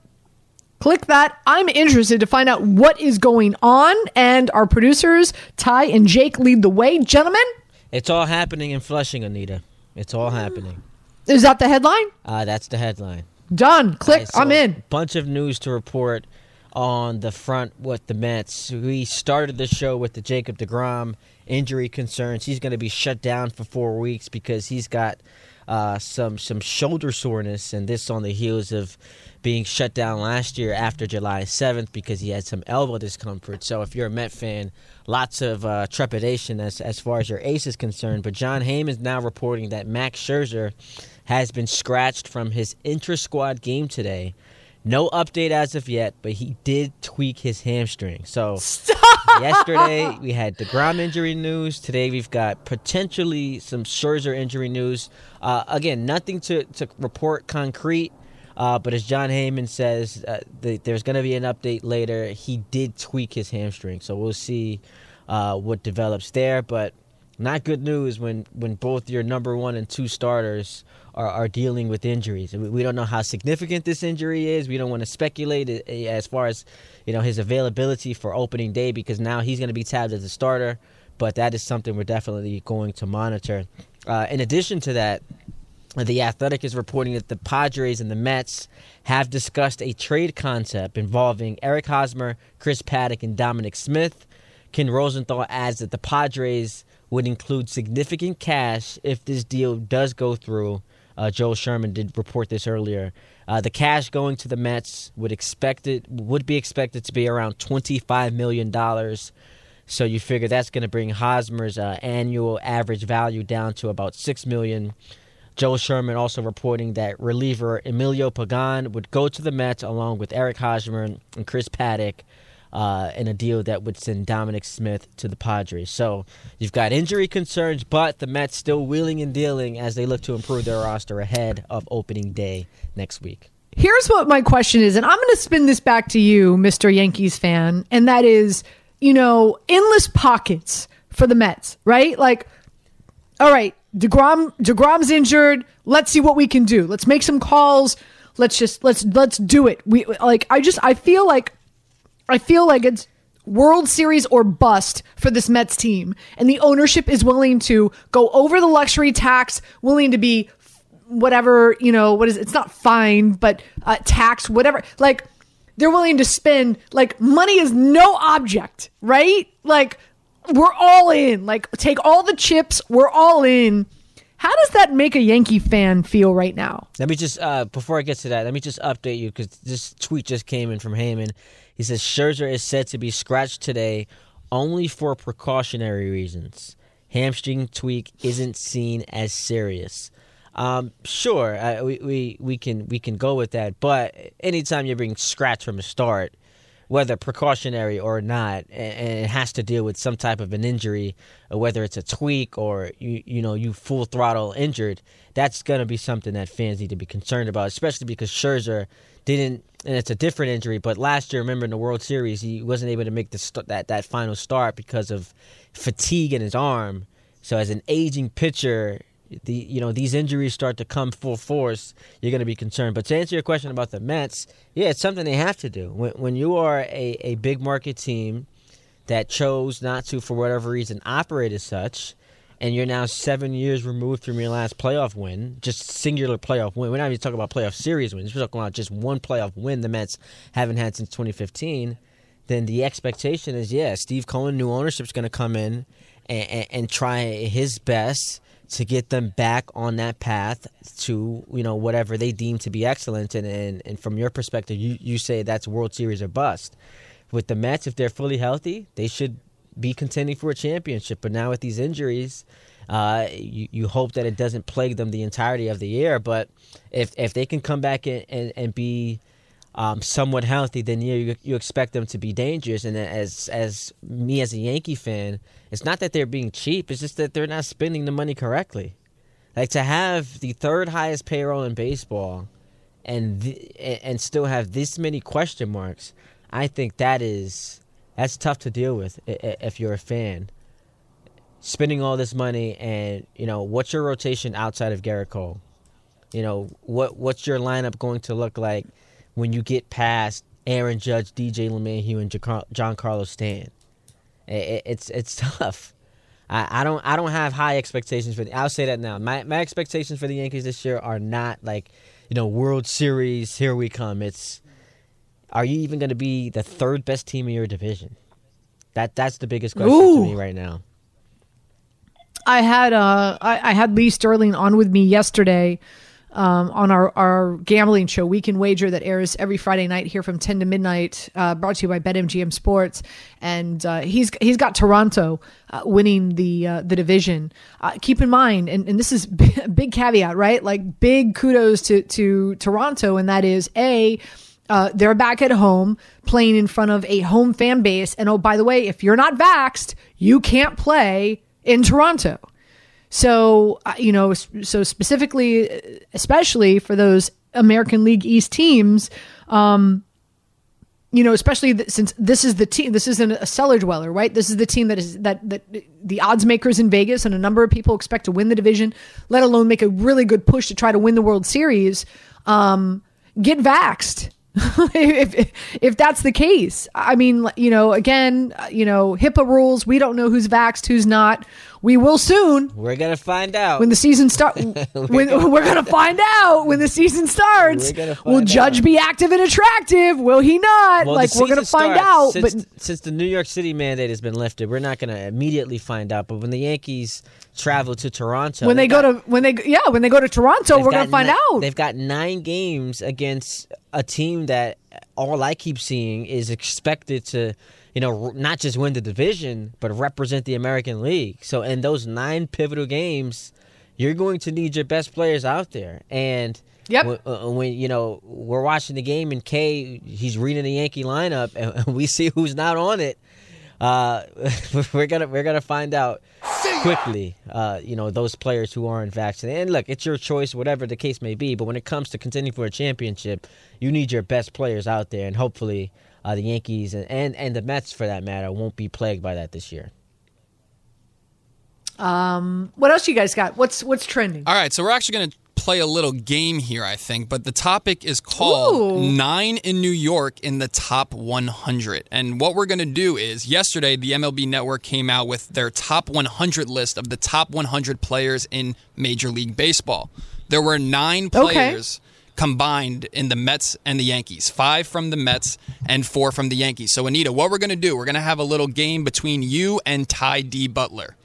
Speaker 2: Click that. I'm interested to find out what is going on. And our producers, Ty and Jake, lead the way. Gentlemen,
Speaker 6: It's all happening in Flushing, Anita. It's all happening.
Speaker 2: is that the headline?
Speaker 6: Uh, that's the headline.
Speaker 2: Done. Click.
Speaker 6: Alright, so
Speaker 2: I'm in.
Speaker 6: Bunch of news to report on the front with the Mets. We started the show with the Jacob DeGrom injury concerns. He's going to be shut down for four weeks because he's got uh, some some shoulder soreness, and this on the heels of being shut down last year after July 7th because he had some elbow discomfort. So if you're a Met fan, lots of uh, trepidation as as far as your ace is concerned. But Jon Heyman is now reporting that Max Scherzer has been scratched from his intra squad game today. No update as of yet, but he did tweak his hamstring. So yesterday we had deGrom injury news. Today we've got potentially some Scherzer injury news. Uh, again, nothing to, to report concrete. Uh, but as Jon Heyman says, uh, the, there's going to be an update later. He did tweak his hamstring, so we'll see uh, what develops there. But not good news when, when both your number one and two starters are, are dealing with injuries. We, don't know how significant this injury is. We don't want to speculate uh, as far as you know his availability for opening day because now he's going to be tabbed as a starter. But that is something we're definitely going to monitor. Uh, in addition to that, the Athletic is reporting that the Padres and the Mets have discussed a trade concept involving Eric Hosmer, Chris Paddack, and Dominic Smith. Ken Rosenthal adds that the Padres would include significant cash if this deal does go through. Uh, Joel Sherman did report this earlier. Uh, the cash going to the Mets would expect it would be expected to be around twenty five million dollars. So you figure that's going to bring Hosmer's uh, annual average value down to about six million. Joel Sherman also reporting that reliever Emilio Pagan would go to the Mets along with Eric Hosmer and Chris Paddack uh, in a deal that would send Dominic Smith to the Padres. So you've got injury concerns, but the Mets still wheeling and dealing as they look to improve their roster ahead of opening day next week.
Speaker 2: Here's what my question is, and I'm going to spin this back to you, Mr. Yankees fan, and that is, you know, endless pockets for the Mets, right? Like, all right, Degrom, Degrom's injured. Let's see what we can do. Let's make some calls. Let's just let's let's do it. We like I just I feel like I feel like it's World Series or bust for this Mets team, and the ownership is willing to go over the luxury tax, willing to be whatever you know what is it? it's not fine but uh, tax whatever. Like they're willing to spend like money is no object right? Like we're all in. Like take all the chips we're all in. How does that make a yankee fan feel right now?
Speaker 6: Let me just uh, before I get to that, let me just update you because this tweet just came in from Heyman. He says Scherzer is said to be scratched today only for precautionary reasons. hamstring tweak isn't seen as serious. Um, sure, uh, we, we we can we can go with that, but anytime you're being scratched from a start, whether precautionary or not, and, it has to deal with some type of an injury, whether it's a tweak or you you know you full throttle injured, that's gonna be something that fans need to be concerned about, especially because Scherzer didn't, and it's a different injury. But last year, remember in the World Series, he wasn't able to make the st- that that final start because of fatigue in his arm. So as an aging pitcher, the you know these injuries start to come full force, you're going to be concerned. But to answer your question about the Mets, yeah, it's something they have to do. When when you are a, a big market team that chose not to, for whatever reason, operate as such, and you're now seven years removed from your last playoff win, just singular playoff win. We're not even talking about playoff series wins. We're talking about just one playoff win the Mets haven't had since 2015. Then the expectation is, yeah, Steve Cohen, new ownership is going to come in and, and, and try his best to get them back on that path to you know whatever they deem to be excellent and and, and from your perspective you, you say that's world series or bust with the mets if they're fully healthy they should be contending for a championship but now with these injuries uh, you, you hope that it doesn't plague them the entirety of the year but if if they can come back and, and, and be um, somewhat healthy, then you you expect them to be dangerous. And as as me as a Yankee fan, it's not that they're being cheap; it's just that they're not spending the money correctly. Like to have the third highest payroll in baseball, and and still have this many question marks, I think that is that's tough to deal with if you're a fan. Spending all this money, and you know what's your rotation outside of Gerrit Cole? You know what what's your lineup going to look like? when you get past Aaron Judge, DJ LeMahieu, and Giancarlo Stanton. It's it's tough. I, I don't I don't have high expectations for the. I'll say that now. My my expectations for the Yankees this year are not like you know World Series. Here we come. It's are you even going to be the third best team in your division? That that's the biggest question Ooh. to me right now.
Speaker 2: I had uh I, I had Lee Sterling on with me yesterday um, on our, our gambling show, We Can Wager, that airs every Friday night here from 10 to midnight, uh, brought to you by BetMGM Sports. And uh, he's he's got Toronto uh, winning the uh, the division. Uh, keep in mind, and, and this is a big caveat, right? Like big kudos to, to Toronto, and that is A, uh, they're back at home playing in front of a home fan base. And oh, by the way, if you're not vaxxed, you can't play in Toronto. So, uh, you know, so specifically, especially for those American League East teams, um, you know, especially th- since this is the team, this isn't a cellar dweller, right? This is the team that is that that the odds makers in Vegas and a number of people expect to win the division, let alone make a really good push to try to win the World Series. Um, get vaxed if if that's the case. I mean, you know, again, you know, HIPAA rules. We don't know who's vaxxed, who's not. We will soon.
Speaker 6: We're gonna find out
Speaker 2: when the season starts. when gonna we're gonna find out when the season starts. Will Judge out. be active and attractive? Will he not?
Speaker 6: Well,
Speaker 2: like we're gonna find out.
Speaker 6: Since, but since the New York City mandate has been lifted, we're not gonna immediately find out. But when the Yankees travel to Toronto,
Speaker 2: when they, go got, to when they yeah when they go to Toronto, we're gonna find
Speaker 6: ni-
Speaker 2: out.
Speaker 6: They've got nine games against a team that all I keep seeing is expected to you know, not just win the division, but represent the American League. So in those nine pivotal games, you're going to need your best players out there. And
Speaker 2: yep.
Speaker 6: when, uh, when you know we're watching the game and Kay, he's reading the Yankee lineup, and we see who's not on it. Uh, we're gonna we're gonna find out quickly. Uh, you know those players who aren't vaccinated. And look, it's your choice, whatever the case may be. But when it comes to contending for a championship, you need your best players out there, and hopefully uh, the Yankees and, and, and the Mets, for that matter, won't be plagued by that this year.
Speaker 2: Um, what else you guys got? What's what's trending?
Speaker 7: All right, so we're actually going to play a little game here, I think, but the topic is called Ooh. Nine in New York in the Top 100. And what we're going to do is yesterday, the MLB Network came out with their top 100 list of the top 100 players in Major League Baseball. There were nine players. Okay combined in the Mets and the Yankees. Five from the Mets and four from the Yankees. So, Anita, what we're going to do, we're going to have a little game between you and Ty D. Butler.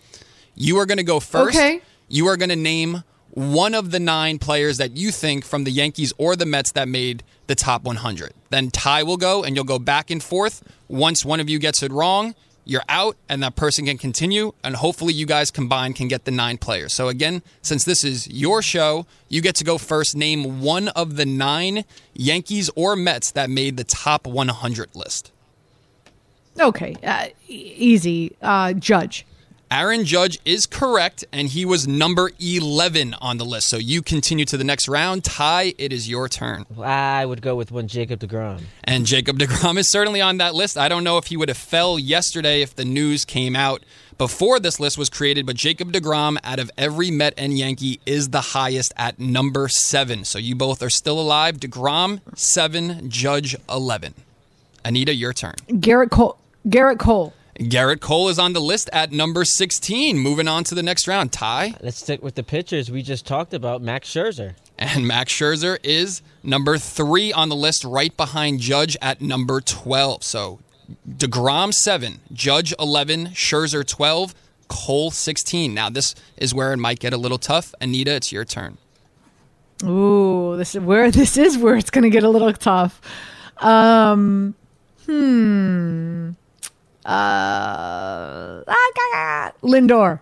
Speaker 7: You are going to go first.
Speaker 2: Okay.
Speaker 7: You are going to name one of the nine players that you think from the Yankees or the Mets that made the top 100. Then Ty will go, and you'll go back and forth. Once one of you gets it wrong, you're out, and that person can continue, and hopefully you guys combined can get the nine players. So again, since this is your show, you get to go first. Name one of the nine Yankees or Mets that made the top 100 list.
Speaker 2: Okay, uh, easy. Uh, Judge.
Speaker 7: Aaron Judge is correct, and he was number 11 on the list. So you continue to the next round. Ty, it is your turn.
Speaker 6: I would go with one Jacob DeGrom.
Speaker 7: And Jacob DeGrom is certainly on that list. I don't know if he would have fell yesterday if the news came out before this list was created, but Jacob DeGrom, out of every Met and Yankee, is the highest at number seven. So you both are still alive. DeGrom, seven, Judge, 11. Anita, your turn.
Speaker 2: Gerrit Cole. Gerrit Cole.
Speaker 7: Gerrit Cole is on the list at number 16. Moving on to the next round. Ty.
Speaker 6: Let's stick with the pitchers we just talked about. Max Scherzer.
Speaker 7: And Max Scherzer is number three on the list, right behind Judge at number 12. So deGrom, 7, Judge, 11, Scherzer, 12, Cole, 16. Now, this is where it might get a little tough. Anita, it's your turn.
Speaker 2: Ooh, this is where this is where it's going to get a little tough. Um, hmm. Uh, ah, Lindor.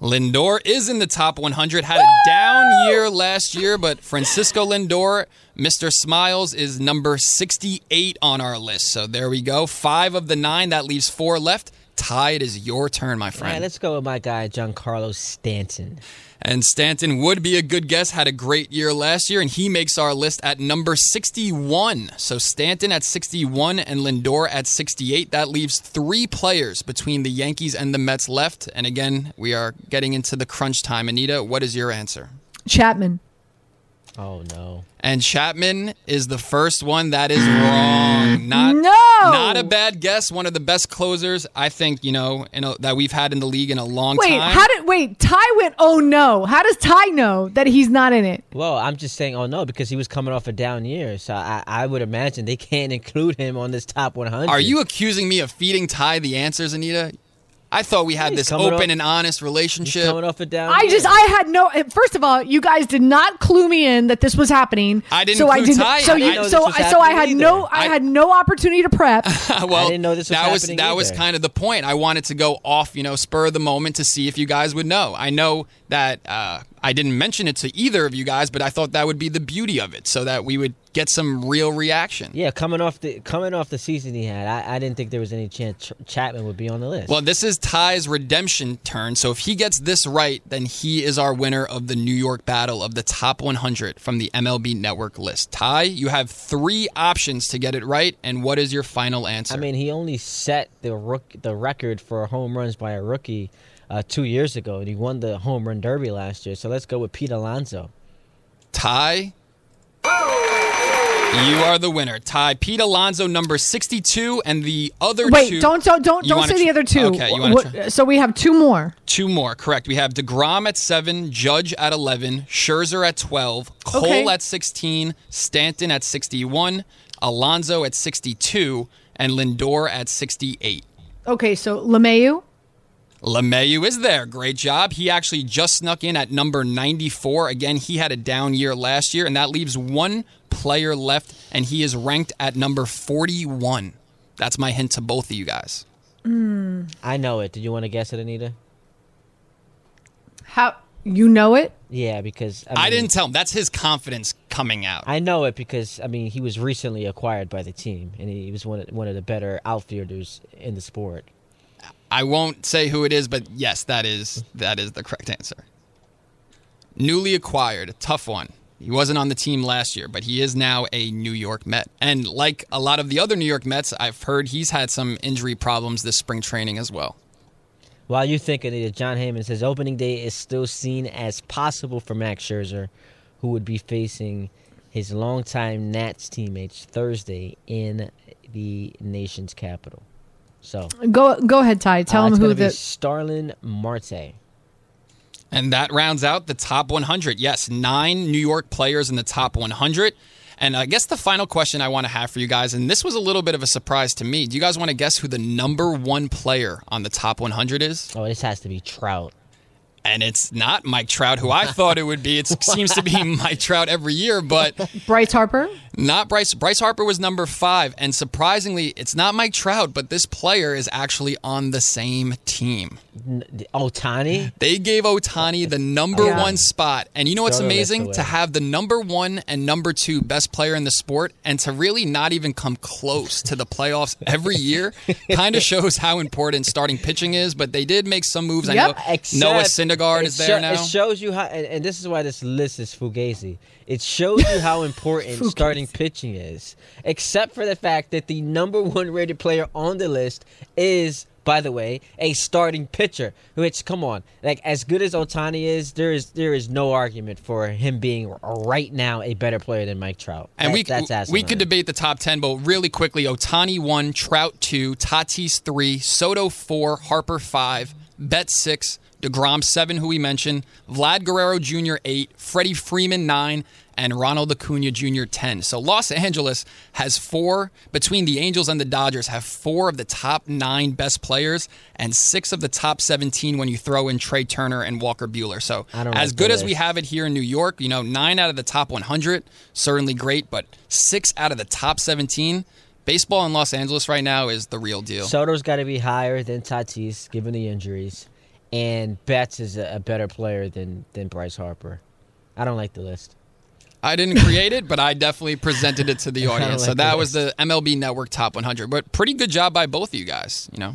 Speaker 7: Lindor is in the top 100. Had a down year last year, but Francisco Lindor, Mr. Smiles, is number 68 on our list. So there we go. Five of the nine. That leaves four left. Ty, it is your turn, my friend.
Speaker 6: right, let's go with my guy, Giancarlo Stanton.
Speaker 7: And Stanton would be a good guess. Had a great year last year, and he makes our list at number 61. So Stanton at 61 and Lindor at 68. That leaves three players between the Yankees and the Mets left. And again, we are getting into the crunch time. Anita, what is your answer?
Speaker 2: Chapman.
Speaker 6: Oh no.
Speaker 7: And Chapman is the first one that is wrong. Not
Speaker 2: No!
Speaker 7: not a bad guess. One of the best closers I think you know in a, that we've had in the league in a long
Speaker 2: Wait,
Speaker 7: time.
Speaker 2: how did wait? Ty went. Oh no! How does Ty know that he's not in it?
Speaker 6: Well, I'm just saying, oh no, because he was coming off a down year. So I, I would imagine they can't include him on this top 100.
Speaker 7: Are you accusing me of feeding Ty the answers, Anita? I thought we had
Speaker 6: He's
Speaker 7: this open
Speaker 6: off-
Speaker 7: and honest relationship.
Speaker 6: coming off a down
Speaker 2: I just I had no. First of all, you guys did not clue me in that this was happening.
Speaker 7: I didn't
Speaker 2: So I didn't.
Speaker 7: Ty
Speaker 2: So you. So I. So I had
Speaker 7: happening
Speaker 2: no. I,
Speaker 7: I-
Speaker 2: had no opportunity to prep.
Speaker 7: well, I
Speaker 6: didn't know this was
Speaker 7: that was
Speaker 6: happening
Speaker 7: that was
Speaker 6: either.
Speaker 7: kind of the point. I wanted to go off, you know, spur of the moment to see if you guys would know. I know that uh, I didn't mention it to either of you guys, but I thought that would be the beauty of it, so that we would get some real reaction.
Speaker 6: Yeah, coming off the coming off the season he had, I, I didn't think there was any chance Ch- Chapman would be on the list.
Speaker 7: Well, this is Ty's redemption turn. So if he gets this right, then he is our winner of the New York Battle of the Top 100 from the MLB Network list. Ty, you have three options to get it right, and what is your final answer?
Speaker 6: I mean, he only set the rook, the record for home runs by a rookie uh, two years ago, and he won the home run derby last year. So let's go with Pete Alonso.
Speaker 7: Ty, you are the winner. Ty, Pete Alonso, number 62, and the other
Speaker 2: Wait,
Speaker 7: two.
Speaker 2: don't don't don't don't
Speaker 7: wanna
Speaker 2: say the other two.
Speaker 7: Okay, you want
Speaker 2: What-
Speaker 7: to
Speaker 2: So we have two more.
Speaker 7: Two more, correct. We have deGrom at seven, Judge at 11, Scherzer at 12, Cole
Speaker 2: Okay.
Speaker 7: at 16, Stanton at 61, Alonso at 62, and Lindor at 68.
Speaker 2: Okay, so LeMahieu.
Speaker 7: LeMahieu is there. Great job. He actually just snuck in at number 94. Again, he had a down year last year, and that leaves one player left, and he is ranked at number 41. That's my hint to both of you guys.
Speaker 2: Mm,
Speaker 6: I know it. Did you want to guess it, Anita?
Speaker 2: how you know it?
Speaker 6: Yeah, because I,
Speaker 7: I, didn't tell him. That's his confidence coming out.
Speaker 6: I know it because I mean he was recently acquired by the team, and he was one of, one of the better outfielders in the sport.
Speaker 7: I won't say who it is, but yes, that is that is the correct answer. Newly acquired, a tough one. He wasn't on the team last year, but he is now a New York Met. And like a lot of the other New York Mets, I've heard he's had some injury problems this spring training as well.
Speaker 6: While you think Anita, Jon Heyman says opening day is still seen as possible for Max Scherzer, who would be facing his longtime Nats teammates Thursday in the nation's capital. So
Speaker 2: Go go ahead, Ty. Tell
Speaker 6: uh,
Speaker 2: him
Speaker 6: it's
Speaker 2: who
Speaker 6: gonna be
Speaker 2: the.
Speaker 6: Starling Marte.
Speaker 7: And that rounds out the top 100. Yes, nine New York players in the top 100. And I guess the final question I want to have for you guys, and this was a little bit of a surprise to me. Do you guys want to guess who the number one player on the top 100 is?
Speaker 6: Oh, this has to be Trout.
Speaker 7: And it's not Mike Trout, who I thought it would be. It seems to be Mike Trout every year, but
Speaker 2: Bryce Harper.
Speaker 7: not Bryce. Bryce Harper was number five, and surprisingly, it's not Mike Trout, but this player is actually on the same team.
Speaker 6: Ohtani.
Speaker 7: They gave Ohtani the number
Speaker 6: Yeah.
Speaker 7: one spot, and you know what's
Speaker 6: Throw the
Speaker 7: amazing? To have the number one and number two best player in the sport, and to really not even come close to the playoffs every year, kind of shows how important starting pitching is. But they did make some moves. I know Noah
Speaker 6: Except
Speaker 7: Syndergaard is there
Speaker 6: sho-
Speaker 7: now.
Speaker 6: It shows you how, and, and this is why this list is fugazi. It shows you how important starting pitching is, except for the fact that the number one rated player on the list is, by the way, a starting pitcher. Which, come on, like as good as Ohtani is, there is there is no argument for him being right now a better player than Mike Trout.
Speaker 7: And
Speaker 6: That-
Speaker 7: we
Speaker 6: that's
Speaker 7: we could debate the top ten, but really quickly, Ohtani one, Trout two, Tatis three, Soto four, Harper five, Betts six, deGrom seven, who we mentioned, Vlad Guerrero Jr. eight, Freddie Freeman nine, and Ronald Acuna Jr. ten. So Los Angeles has four between the Angels and the Dodgers have four of the top nine best players and six of the top seventeen when you throw in Trea Turner and Walker Buehler. So as good as we have it here in New York, you know, nine out of the top 100, certainly great, but six out of the top 17, baseball in Los Angeles right now is the real deal.
Speaker 6: Soto's got to be higher than Tatis, given the injuries, and Betts is a, a better player than than Bryce Harper. I don't like the list.
Speaker 7: I didn't create it, but I definitely presented it to the audience. so that was the MLB Network Top 100. But pretty good job by both of you guys, you know.